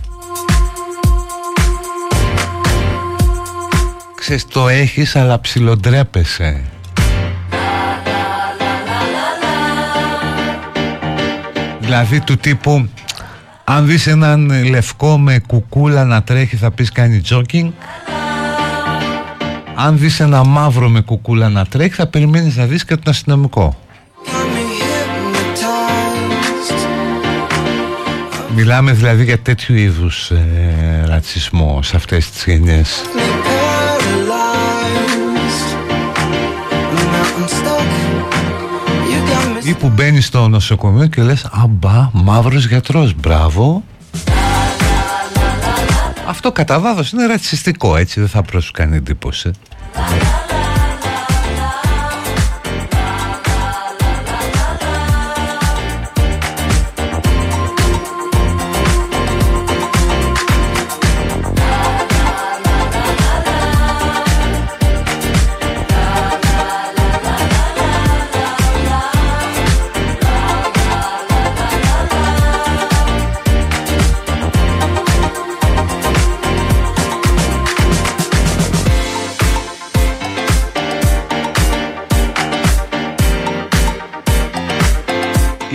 S1: Ξέρεις το έχεις αλλά ψιλοντρέπεσαι Δηλαδή του τύπου αν δεις έναν λευκό με κουκούλα να τρέχει θα πεις κάνει τζόκινγκ Αν δεις ένα μαύρο με κουκούλα να τρέχει θα περιμένεις να δεις και τον αστυνομικό. Μιλάμε δηλαδή για τέτοιου είδους ε, ρατσισμό σε αυτές τις γενιές Ή που μπαίνεις στο νοσοκομείο και λες Αμπά, μαύρος γιατρός, μπράβο Αυτό κατά βάθος είναι ρατσιστικό έτσι Δεν θα πρόσου κάνει εντύπωση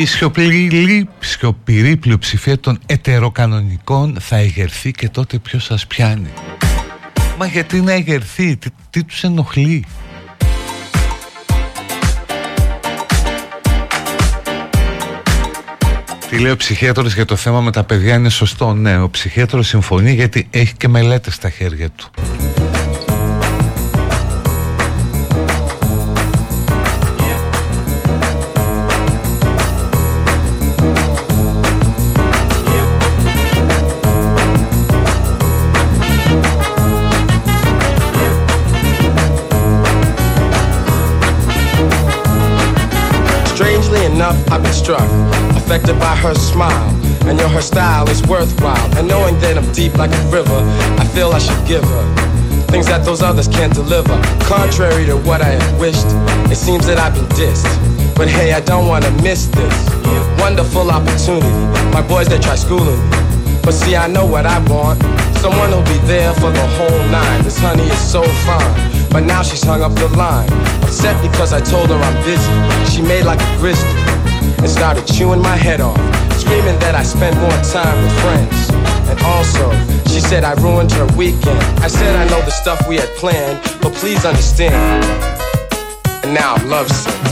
S1: σιωπηρή, σιωπηρή πλειοψηφία των ετεροκανονικών θα εγερθεί και τότε ποιος σας πιάνει. Μα γιατί να εγερθεί, τι, τι τους ενοχλεί; Τι λέει ο ψυχίατρος για το θέμα με τα παιδιά είναι σωστό. Ναι, ο ψυχίατρος συμφωνεί γιατί έχει και μελέτες στα χέρια του.
S4: Struck, affected by her smile. And know her style is worthwhile. And knowing that I'm deep like a river, I feel I should give her things that those others can't deliver. Contrary to what I had wished, it seems that I've been dissed. But hey, I don't wanna miss this wonderful opportunity. My boys, they try schooling me. But see, I know what I want. Someone who'll be there for the whole nine. This honey is so fine. But now she's hung up the line. Upset because I told her I'm busy. She made like a grizzly and started chewing my head off. Screaming that I spent more time with friends. And also, she said I ruined her weekend. I said I know the stuff we had planned, but please understand. And now I'm lovesick.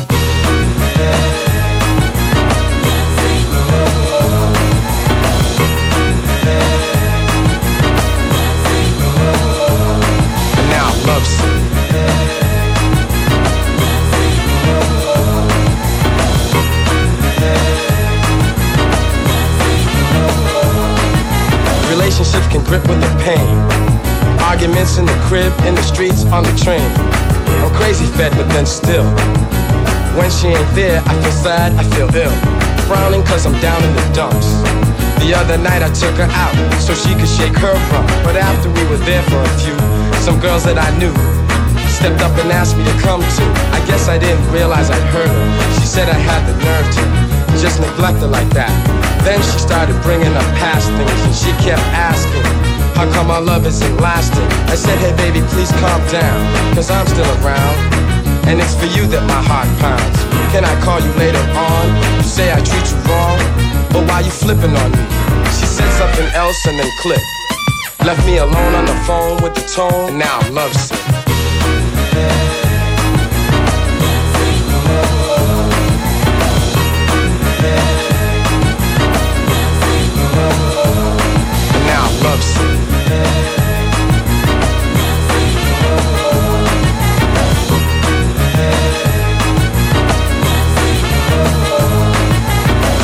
S4: Arguments in the crib, in the streets, on the train. I'm crazy fed, but then still. When she ain't there, I feel sad, I feel ill. Frowning cause I'm down in the dumps. The other night I took her out so she could shake her rump. But after we were there for a few, some girls that I knew stepped up and asked me to come too. I guess I didn't realize I'd hurt her. She said I had the nerve to just neglect her like that. Then she started bringing up past things and she kept asking, how come our love isn't lasting? I said, hey baby, please calm down, cause I'm still around. And it's for you that my heart pounds. Can I call you later on? You say I treat you wrong, but why you flipping on me? She said something else and then clicked. Left me alone on the phone with the tone, and now I'm lovesick.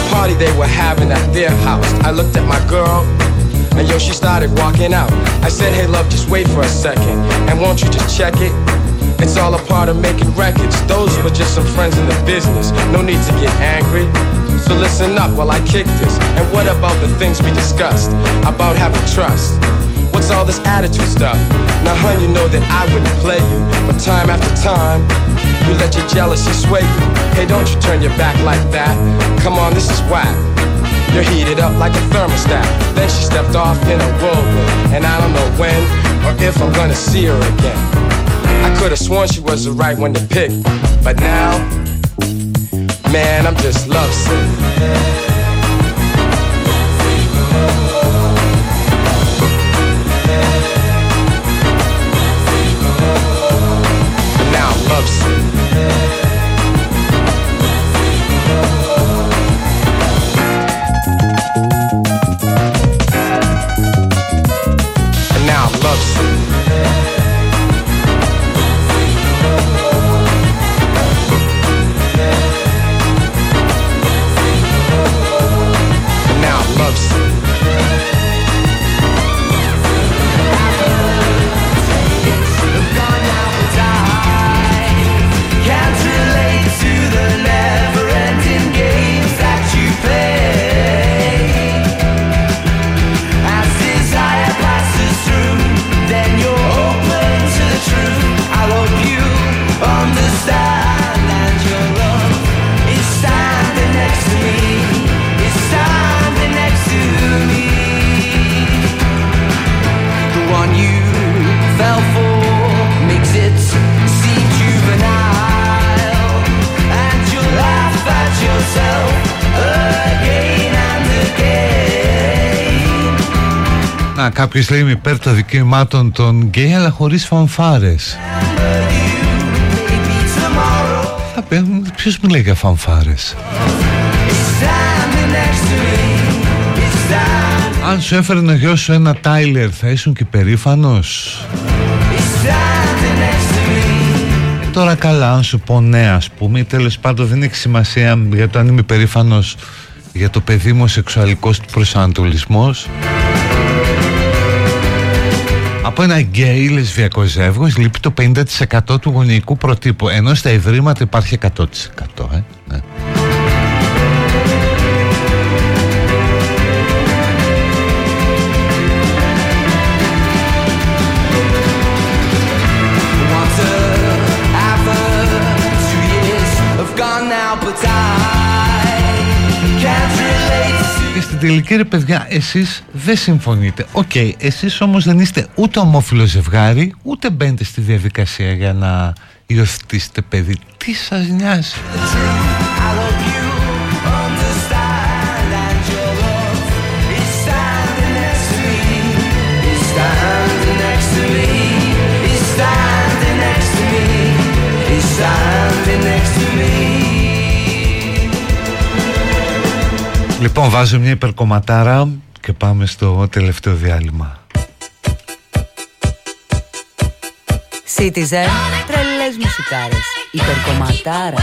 S4: Party they were having at their house. I looked at my girl, and yo, she started walking out. I said, hey love, just wait for a second, and won't you just check it? It's all a part of making records. Those were just some friends in the business. No need to get angry. So listen up while I kick this. And what about the things we discussed? About having trust. What's all this attitude stuff? Now, hun, you know that I wouldn't play you. But time after time, you let your jealousy sway you. Hey, don't you turn your back like that. Come on, this is whack. You're heated up like a thermostat. Then she stepped off in a whirlwind. And I don't know when or if I'm gonna see her again. I could have sworn she was the right one to pick. But now, Man, I'm just lovesick. Now I'm love.
S1: Κάποιος λέει είμαι υπέρ των δικαιωμάτων των γκέι αλλά χωρίς φανφάρες. Θα πει, ποιος μου λέει για φανφάρες; Αν σου έφερε ο γιος σου ένα Τάιλερ θα ήσουν και περήφανος; Ε, Τώρα καλά αν σου πω ναι ας πούμε ή τέλος πάντων δεν έχει σημασία για το αν είμαι περήφανος για το παιδί μου σεξουαλικός του προσανατολισμός από ένα γκέι λεσβιακός ζεύγος λείπει το 50% του γονεϊκού προτύπου ενώ στα ιδρύματα υπάρχει 100% τελική ρε παιδιά εσείς δεν συμφωνείτε. OK, okay, εσείς όμως δεν είστε ούτε ομόφυλο ζευγάρι Ούτε μπαίνετε στη διαδικασία για να υιοθετήσετε παιδί. Τι σας νοιάζει; Λοιπόν, βάζω μια υπερκομματάρα και πάμε στο τελευταίο διάλειμμα.
S7: Citizen, τρελές μουσικάρες, υπερκομματάρα.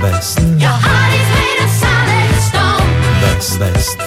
S7: best. best.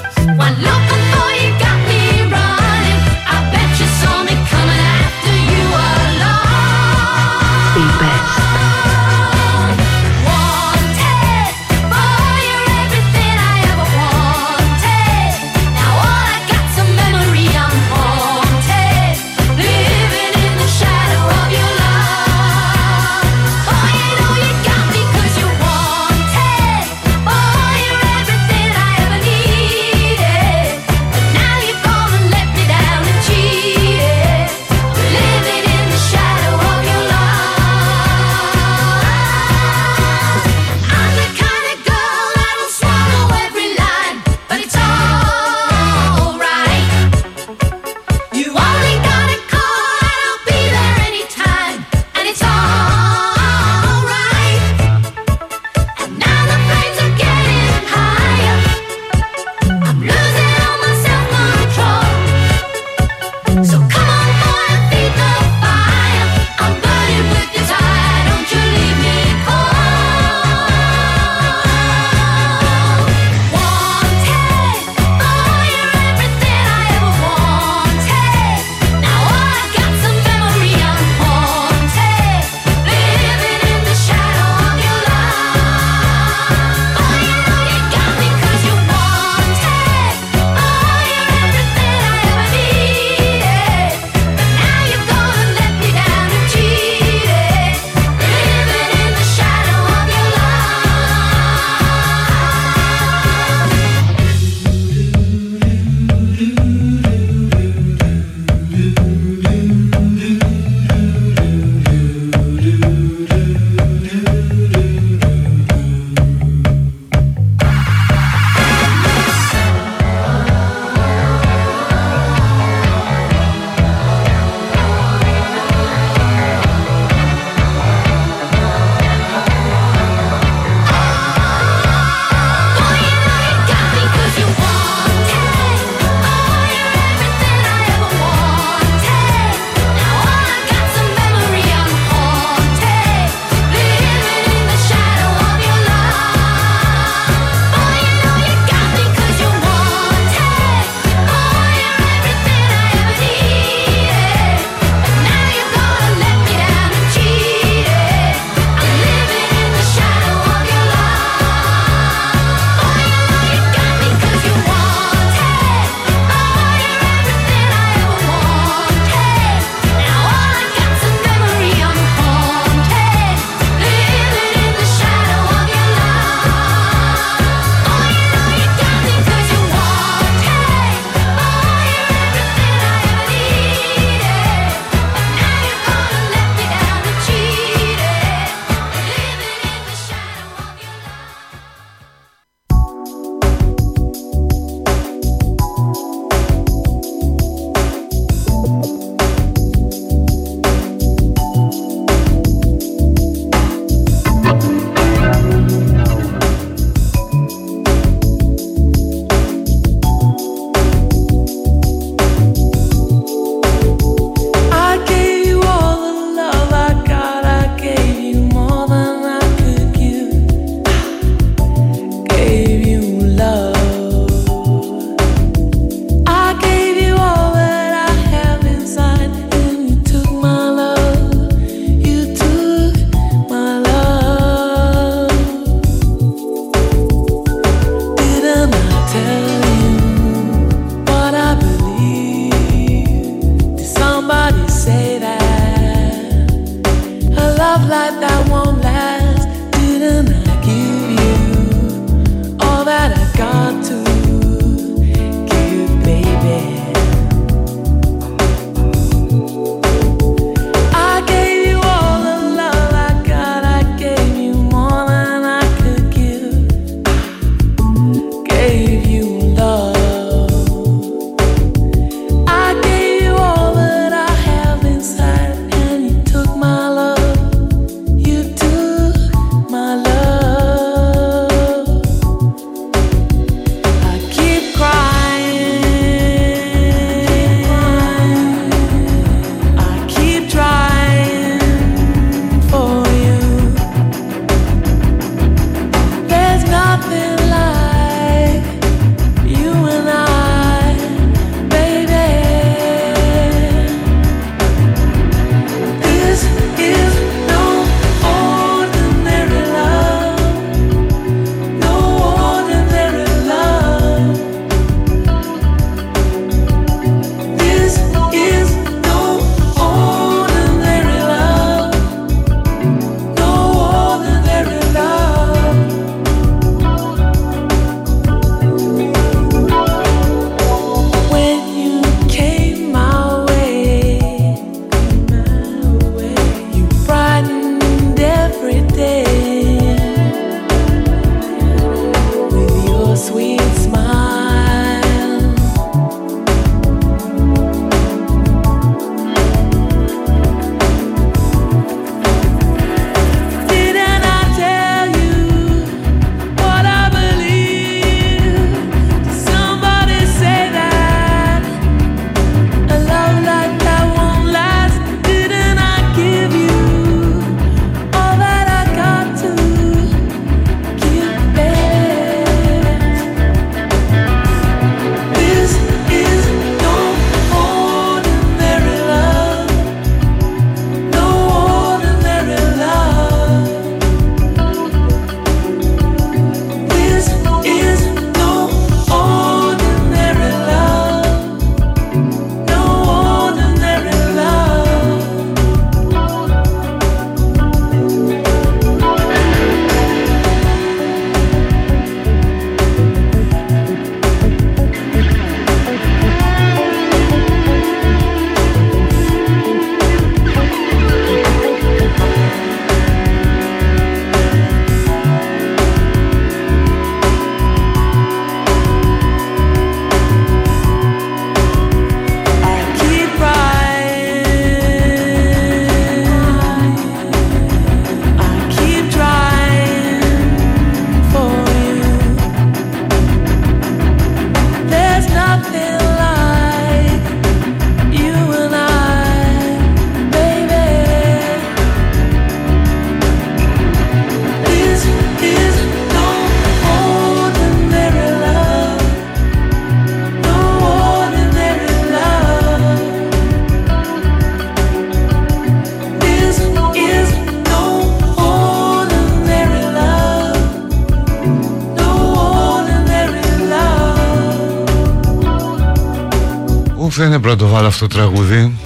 S1: Δεν είναι πρώτο βάλω αυτό το τραγούδι.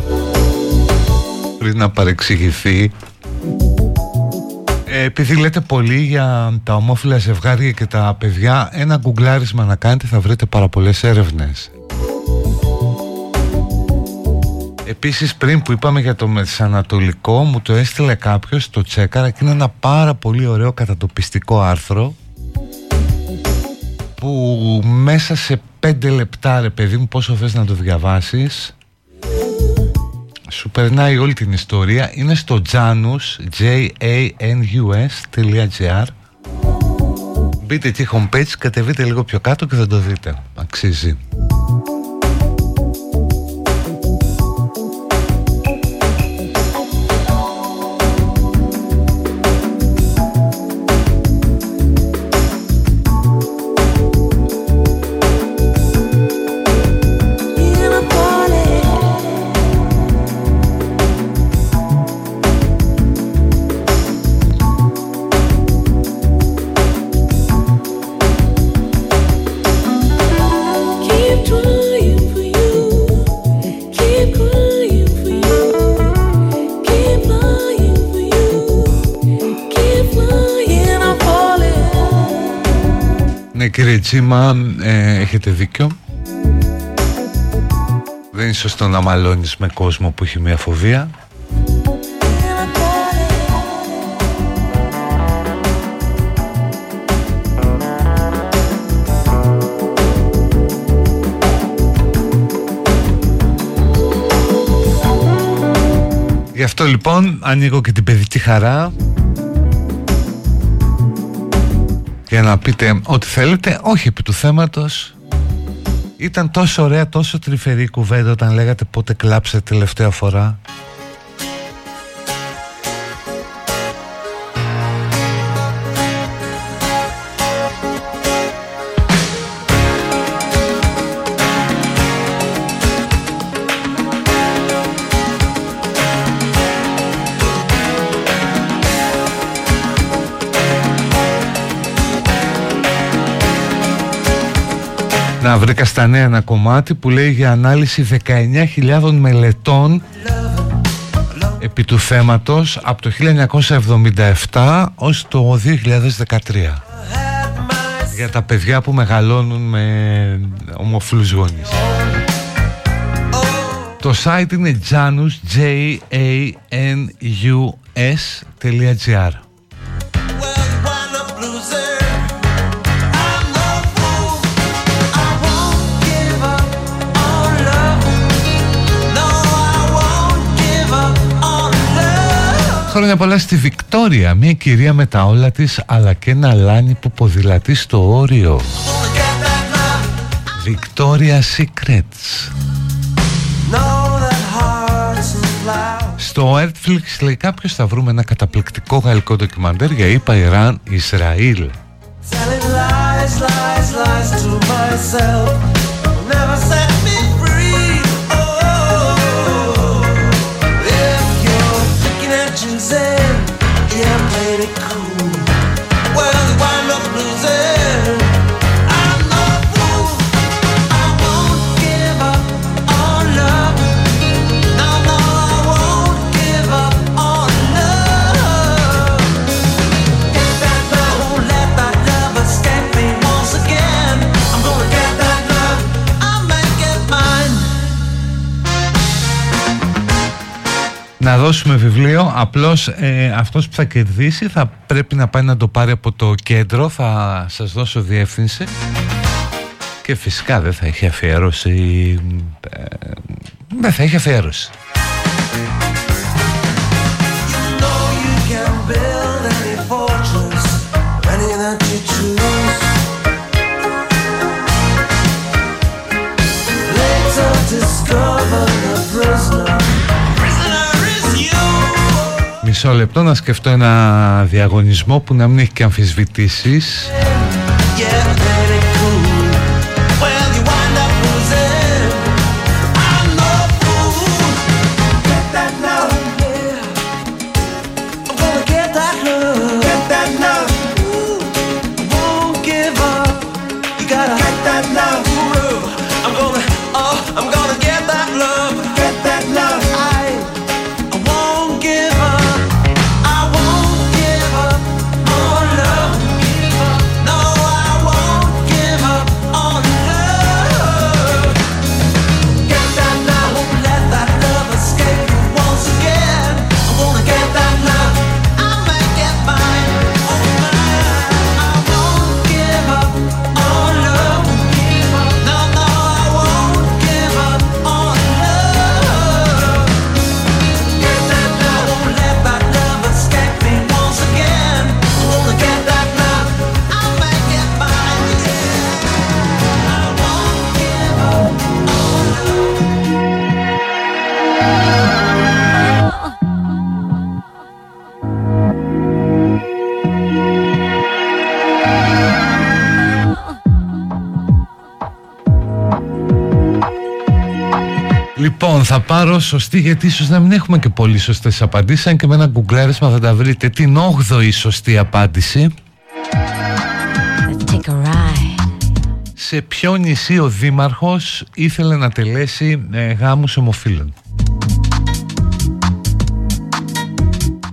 S1: Πριν να παρεξηγηθεί. Ε, επειδή λέτε πολύ για τα ομόφυλα ζευγάρια και τα παιδιά ένα γκουγκλάρισμα να κάνετε θα βρείτε πάρα πολλές έρευνες. Επίσης πριν που είπαμε για το μεσανατολικό μου το έστειλε κάποιος, το τσέκαρα και είναι ένα πάρα πολύ ωραίο κατατοπιστικό άρθρο που μέσα σε πέντε λεπτά ρε παιδί μου πόσο θες να το διαβάσεις σου περνάει όλη την ιστορία. Είναι στο janus j-a-n-u-s.gr μπείτε εκεί homepage κατεβείτε λίγο πιο κάτω και θα το δείτε. Αξίζει Τσίμα, ε, έχετε δίκιο. Δεν είναι σωστό να μαλώνεις με κόσμο που έχει μια φοβία. Γι' αυτό λοιπόν ανοίγω και την παιδική χαρά για να πείτε ό,τι θέλετε, όχι επί του θέματος. Ήταν τόσο ωραία, τόσο τρυφερή κουβέντα όταν λέγατε πότε κλάψετε τελευταία φορά. Να βρήκα στα νέα ένα κομμάτι που λέει για ανάλυση 19.000 μελετών επί του θέματος από το 1977 ως το 2013 για τα παιδιά που μεγαλώνουν με ομοφυλούς γονείς. Το site είναι janus, J-A-N-U-S.gr Χρόνια πολλά στη Βικτόρια, μια κυρία με τα όλα της αλλά και ένα λάνι που ποδηλατεί στο όριο. Victoria Secrets. Στο Netflix λέει κάποιος θα βρούμε ένα καταπληκτικό γαλλικό ντοκιμαντέρ για είπα Ιράν Ισραήλ. Να δώσουμε βιβλίο. Απλώς ε, αυτός που θα κερδίσει θα πρέπει να πάει να το πάρει από το κέντρο. Θα σας δώσω διεύθυνση. Και φυσικά δεν θα έχει αφιέρωση ε, δεν θα έχει αφιέρωση Μισό λεπτό να σκεφτώ ένα διαγωνισμό που να μην έχει και αμφισβητήσεις. I'm Λοιπόν, θα πάρω σωστή γιατί ίσως να μην έχουμε και πολύ σωστές απαντήσεις. Αν και με ένα γκουγκλάρισμα θα τα βρείτε. Την 8η σωστή απάντηση. Σε ποιο νησί ο Δήμαρχος ήθελε να τελέσει ε, γάμους ομοφύλων;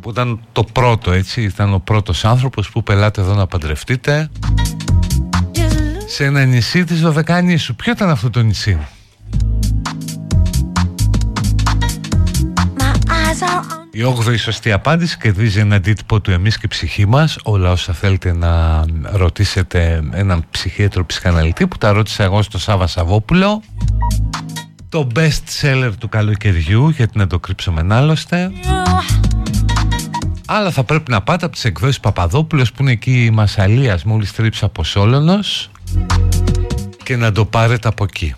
S1: Που ήταν το πρώτο έτσι, ήταν ο πρώτος άνθρωπος που πελάτε εδώ να παντρευτείτε σε ένα νησί της Δωδεκάνησου. Ποιο ήταν αυτό το νησί; Η 8η σωστή απάντηση κερδίζει ένα αντίτυπο του εμείς και ψυχή μας. Όλα όσα θέλετε να ρωτήσετε έναν ψυχίατρο ψυχαναλυτή που τα ρώτησα εγώ στο Σάβα Σαββόπουλο. Το best seller του καλοκαιριού γιατί να το κρύψουμε άλλωστε. Αλλά θα πρέπει να πάτε από τις εκδόσεις Παπαδόπουλος που είναι εκεί η Μασαλίας μόλις τρίψα από Σόλωνος. Και να το πάρετε από εκεί.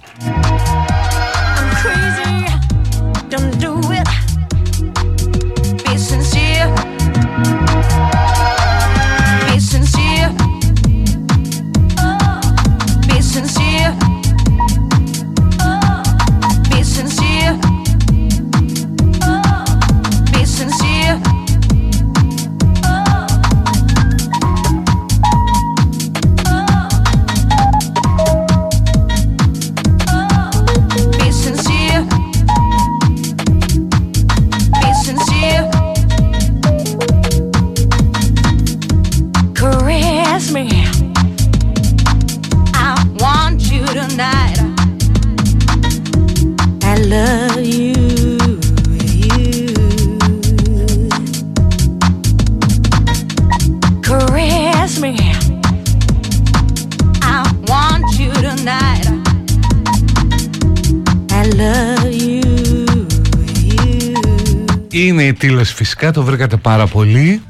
S1: Είναι η τήλος φυσικά, το βρήκατε πάρα πολύ.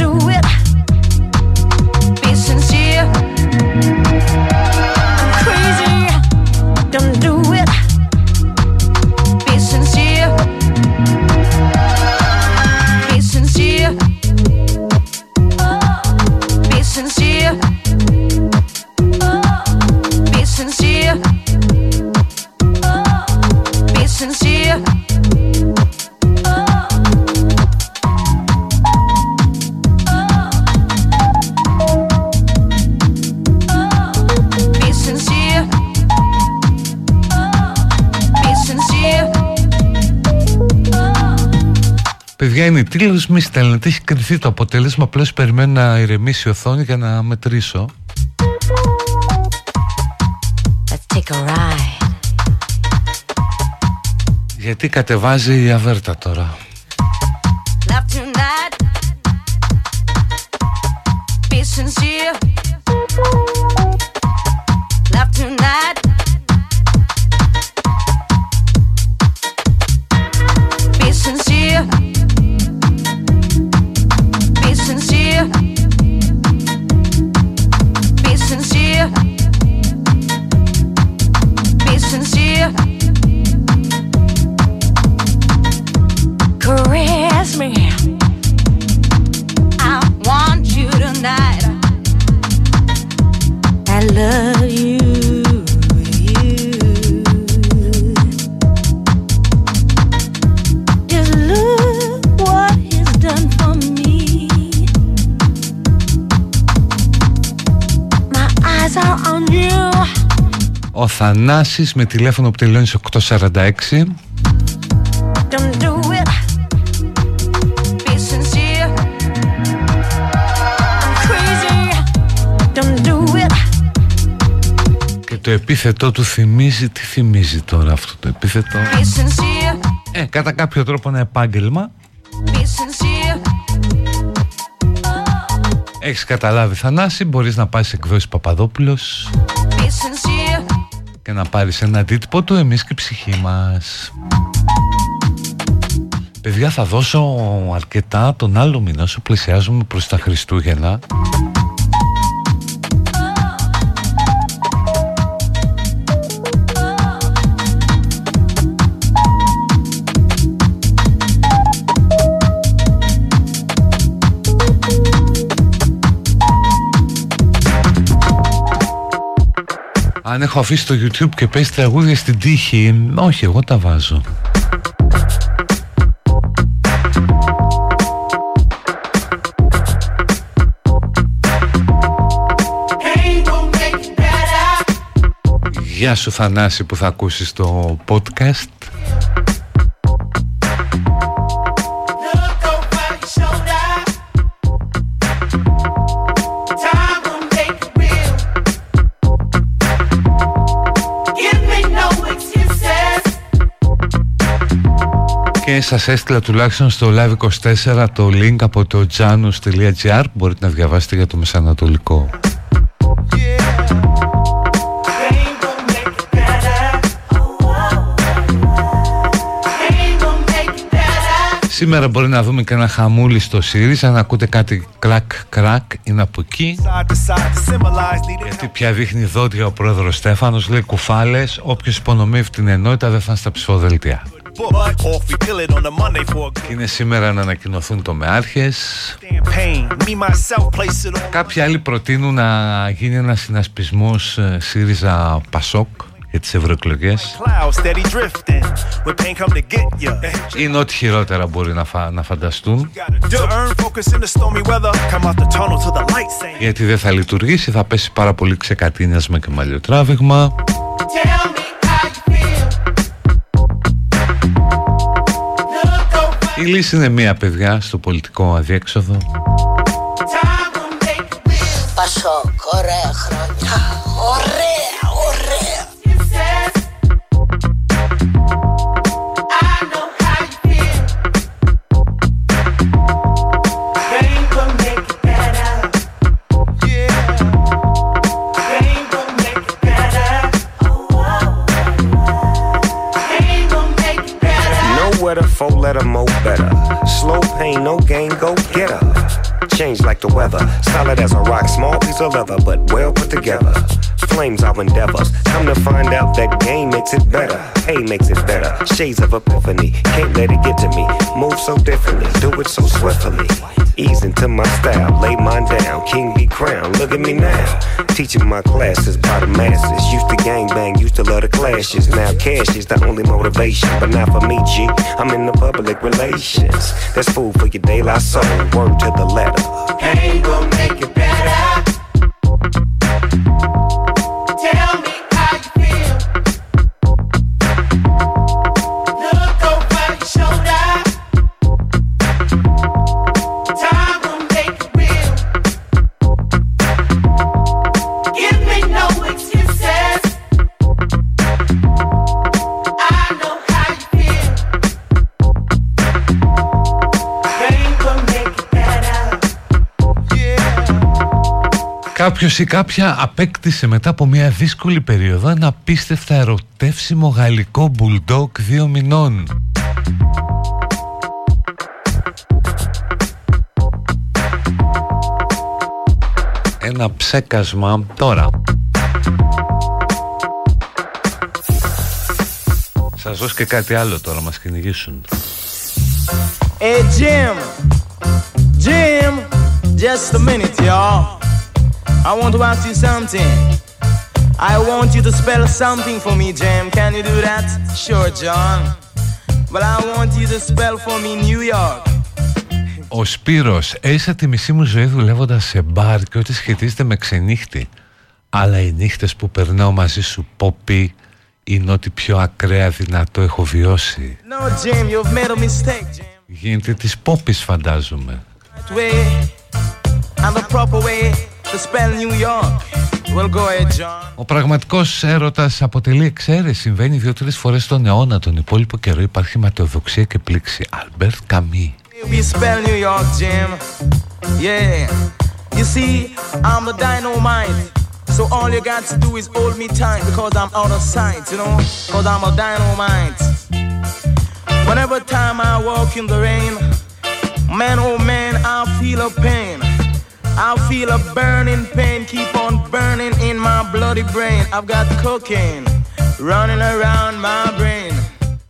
S1: Είναι τρίλος μη στέλνετε Έχει κρυθεί το αποτέλεσμα Απλώς περιμένω να ηρεμήσει η οθόνη για να μετρήσω Let's take a ride. Γιατί κατεβάζει η αβέρτα τώρα Θανάσης με τηλέφωνο που τελειώνει σε 846 Και το επίθετό του θυμίζει, τι θυμίζει τώρα αυτό το επίθετο; Ε, κατά κάποιο τρόπο ένα επάγγελμα. Έχεις καταλάβει Θανάση, μπορείς να πάσεις εκδόσεις Παπαδόπουλος και να πάρεις ένα αντίτυπο του εμείς και η ψυχή μας. Παιδιά θα δώσω αρκετά τον άλλο μήνα όσο πλησιάζουμε προς τα Χριστούγεννα Αν έχω αφήσει το YouTube και πέσει τραγούδια στην τύχη Όχι εγώ τα βάζω. Γεια σου Θανάση που θα ακούσεις το podcast και σας έστειλα τουλάχιστον στο live24 το link από το janus.gr μπορείτε να διαβάσετε για το Μεσανατολικό. Σήμερα μπορεί να δούμε και ένα χαμούλι στο ΣΥΡΙΖΑ να ακούτε κάτι κρακ κρακ είναι από εκεί. Γιατί πια δείχνει δόντια ο πρόεδρος Στέφανος. Λέει κουφάλες όποιος υπονομεύει την ενότητα δεν θα είναι στα ψηφοδελτία είναι σήμερα να ανακοινωθούν το μεάρχες Κάποιοι άλλοι προτείνουν να γίνει ένας συνασπισμός ε, ΣΥΡΙΖΑ ΠΑΣΟΚ για τις ευρωεκλογές. Είναι ό,τι χειρότερα μπορεί να, φα... να φανταστούν. Γιατί δεν θα λειτουργήσει, θα πέσει πάρα πολύ ξεκατίνιασμα και μαλλιοτράβηγμα Η λύση είναι μία παιδιά στο πολιτικό αδιέξοδο.
S2: Πασόκ, ωραία χρόνια. Ωραία, ωραία.
S8: Four letter mo better. Slow pain, no gain, go get her. Change like the weather, solid as a rock, small piece of leather, but well put together. Flames our endeavors. Come to find out that game makes it better. Hey makes it better. Shades of epiphany. Can't let it get to me. Move so differently. Do it so swiftly. Ease into my style. Lay mine down. King be crowned. Look at me now. Teaching my classes by the masses. Used to gang bang. Used to love the clashes. Now cash is the only motivation. But not for me, G. I'm in the public relations. That's food for your daylight soul. Word to the letter.
S9: Hey, will make it better.
S1: Κάποιος ή κάποια απέκτησε μετά από μια δύσκολη περίοδο ένα απίστευτα ερωτεύσιμο γαλλικό μπουλντόκ δύο μηνών. Ένα ψέκασμα τώρα. Σας δώσω και κάτι άλλο τώρα, μας κυνηγήσουν.
S10: Hey Jim, Jim, just a minute y'all. I want to ask you something. I want you to spell something for me, Jim. Can you do that? Sure, John. But I want you to spell for me New York.
S1: Ο Σπύρος, έζησα τη μισή μου ζωή δουλεύοντας σε μπαρ και ό,τι σχετίζεται με ξενύχτη. Αλλά οι νύχτες που περνάω μαζί σου, Πόπι, είναι ό,τι πιο ακραία δυνατό έχω βιώσει.
S10: No, Jim, you've made a mistake, Jim.
S1: Γίνεται της Πόπης φαντάζομαι.
S10: That way, and the proper way to spell New York. Well, go ahead, John.
S1: Ο πραγματικός έρωτας αποτελεί εξαίρεση. Συμβαίνει δύο-τρεις φορές τον αιώνα. Τον υπόλοιπο καιρό υπάρχει ματαιοδοξία και πλήξη. Αλμπέρ Καμί.
S10: We spell New York, Jim. Yeah. You see, I'm the dynamite. So all you got to do is hold me tight because I'm out of sight, you know? Because I'm a dynamite. Whenever time I walk in the rain, man, oh man, I feel a pain. I feel a burning pain keep on burning in my bloody brain. I've got cocaine running around my brain.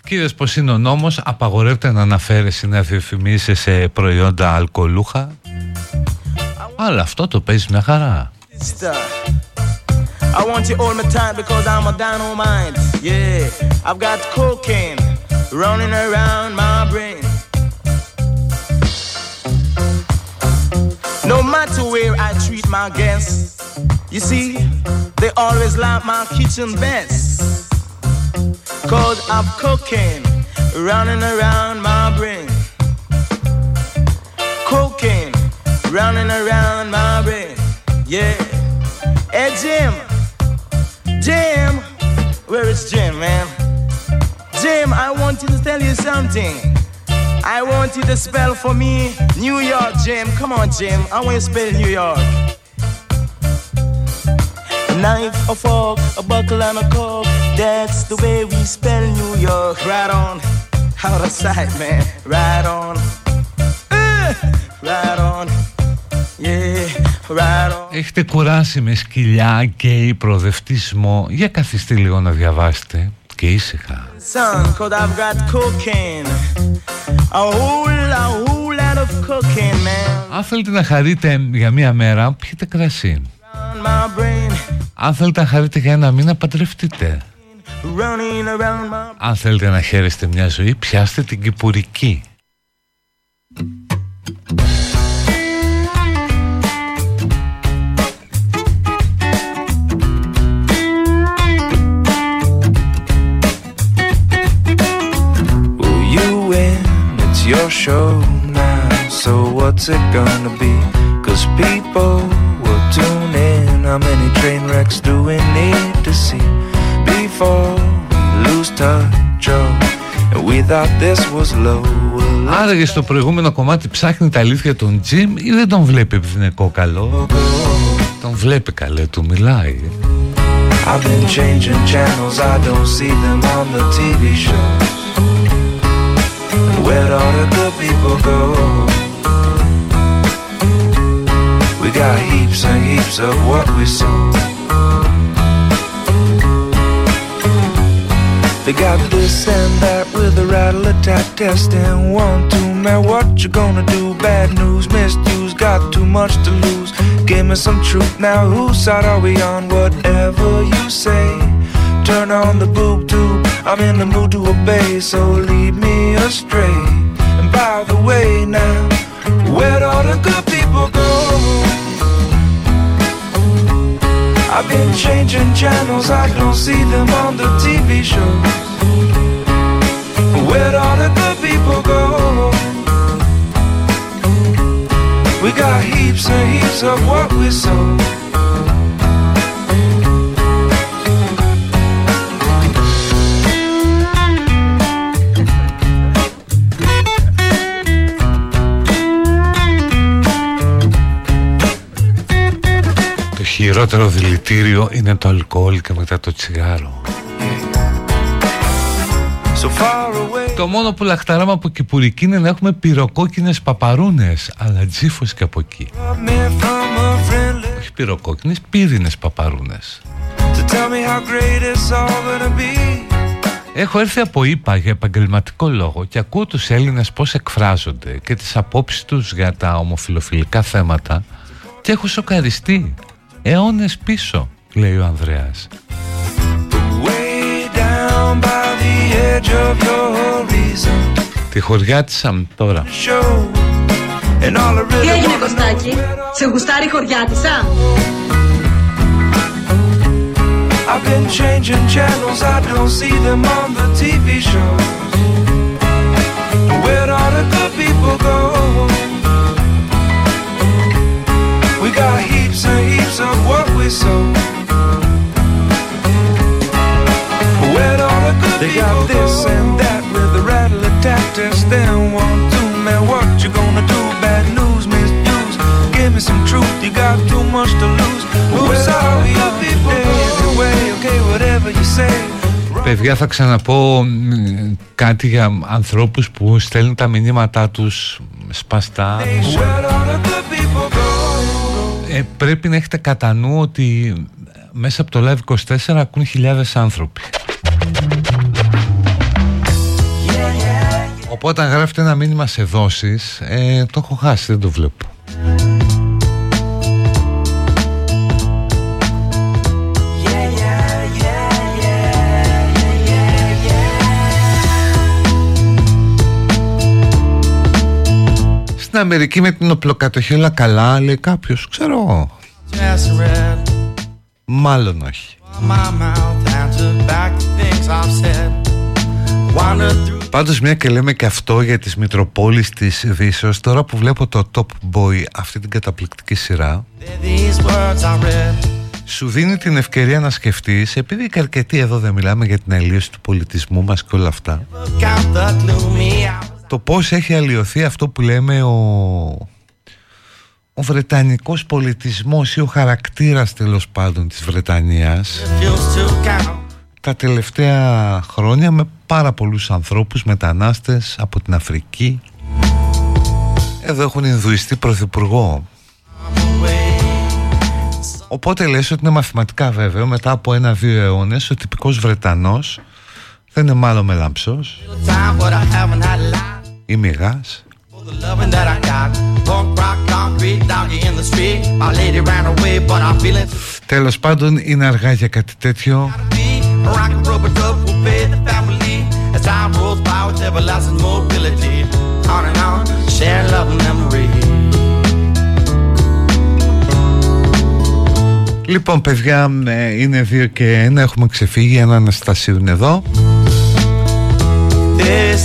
S1: Κύριε πως είναι ο νόμος, απαγορεύεται να αναφέρεσαι να διαφημίσει σε προϊόντα αλκοολούχα. Αλλά αυτό το παίζει μια χαρά.
S10: Sister, I want you hold me tight because I'm a dynamite. Yeah, I've got cocaine running around my brain. No matter where I treat my guests, you see, they always like my kitchen best. Cause I'm cocaine running around my brain. Cocaine running around my brain. Yeah. Hey, Jim. Jim. Where is Jim, man? Jim, I want to tell you something. I want you to spell for me New York, Jim. Come on, Jim. I want you to spell New York. A knife, a fork, a buckle, and a cork. That's the way we spell New York. Right on. Out of sight, man. Right on. Uh, right on. Yeah, right on.
S1: Έχετε κουράσει με σκυλιά και προοδευτισμό. Για καθίστε λίγο να διαβάσετε Και ήσυχα.
S10: Son, cause I've got cocaine. A whole, a whole lot of cocaine, man.
S1: Αν θέλετε να χαρείτε για μία μέρα, πιείτε κρασί.
S10: Around my brain,
S1: Αν θέλετε να χαρείτε για ένα μήνα, παντρευτείτε.
S10: running around my
S1: Αν θέλετε να χαίρεστε μια ζωή, πιάστε την κυπουρική.
S11: It's your show now. So what's it gonna be? Cause people will tune in. How many train wrecks do we need to see before we lose touch? Oh, and we thought this was low. Well, let's
S1: Άραγε στο προηγούμενο κομμάτι ψάχνει τα αλήθεια τον Τζιμ ή δεν τον βλέπει επειδή είναι κόκαλο.
S11: go.
S1: Τον βλέπει καλέ, του μιλάει.
S11: I've been changing channels, I don't see them on the TV shows. Where'd all the good people go? We got heaps and heaps of what we sow. They got this and that with a rattle attack and One, two, man, what you gonna do? Bad news, misuse, got too much to lose. Give me some truth now, whose side are we on? Whatever you say, turn on the boob tube. I'm in the mood to obey, so lead me astray. And by the way, now, where'd all the good people go? I've been changing channels, I don't see them on the TV shows. Where'd all the good people go? We got heaps and heaps of what we sow.
S1: Χειρότερο δηλητήριο είναι το αλκοόλ και μετά το τσιγάρο.
S11: So far away.
S1: Το μόνο που λαχταράμε από κυπουρική είναι να έχουμε πυροκόκκινες παπαρούνες, αλλά τζίφος και από εκεί.
S11: Me from a friendly
S1: Όχι πυροκόκκινες, πύρινες παπαρούνες.
S11: to tell me how great it's all gonna be.
S1: Έχω έρθει από ΙΠΑ για επαγγελματικό λόγο και ακούω τους Έλληνες πώς εκφράζονται και τις απόψεις τους για τα ομοφιλοφιλικά θέματα και έχω σοκαριστεί. Αιώνες πίσω, λέει ο Ανδρέας.
S11: Way down by the edge of your horizon.
S1: Τη χωριάτισα τώρα.
S11: Show. And all I really
S12: Τι έγινε
S11: wanna
S12: Κωστάκη,
S11: know is where all-
S12: σε γουστάρει η χωριάτισσα
S11: I've been changing channels, I don't see them on the TV shows. Where'd all the good people go? We got heaps and heaps of what we sow. Where'd all the good they got this and that with the rattle attack test. Then one, two, man, what you gonna do? Bad news, misuse. Give me some truth, you got too much to lose. Who's all the good people anyway? Okay, whatever you say.
S1: Παιδιά θα ξαναπώ μ, κάτι για ανθρώπους που στέλνουν τα μηνύματά τους σπαστά. Ε, πρέπει να έχετε κατά νου ότι μέσα από το Live 24 ακούν χιλιάδες άνθρωποι. Οπότε αν γράφετε ένα μήνυμα σε δόσεις, ε, το έχω χάσει, δεν το βλέπω. Στην Αμερική με την οπλοκατοχή όλα καλά λέει κάποιος ξέρω. Εγώ Μάλλον όχι. Πάντως μια και λέμε και αυτό για τις Μητροπόλεις της Δύσεως Τώρα που βλέπω το Top Boy αυτή την καταπληκτική σειρά Σου δίνει την ευκαιρία να σκεφτείς Επειδή και αρκετοί εδώ δεν μιλάμε για την αλλίωση του πολιτισμού μας και όλα αυτά Το πώς έχει αλλοιωθεί αυτό που λέμε ο ο Βρετανικός πολιτισμός ή ο χαρακτήρας τέλος πάντων της Βρετανίας. Τα τελευταία χρόνια με πάρα πολλούς ανθρώπους μετανάστες από την Αφρική. Εδώ έχουν Ινδουιστή πρωθυπουργό. Οπότε λες ότι είναι μαθηματικά βέβαιο μετά από ένα-δύο αιώνες ο τυπικός Βρετανός δεν είναι μάλλον μελαμψός ή μηγάς. Τέλος πάντων είναι αργά για κάτι τέτοιο. Λοιπόν παιδιά ε, είναι δύο και ένα Έχουμε ξεφύγει. Ένα Αναστασίου εδώ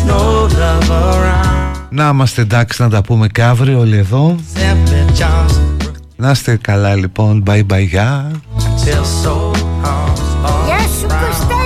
S1: no Να είμαστε εντάξει να τα πούμε και αύριο όλοι εδώ. Να είστε καλά λοιπόν. Bye bye Γεια.
S2: Γεια σου Κωστάκη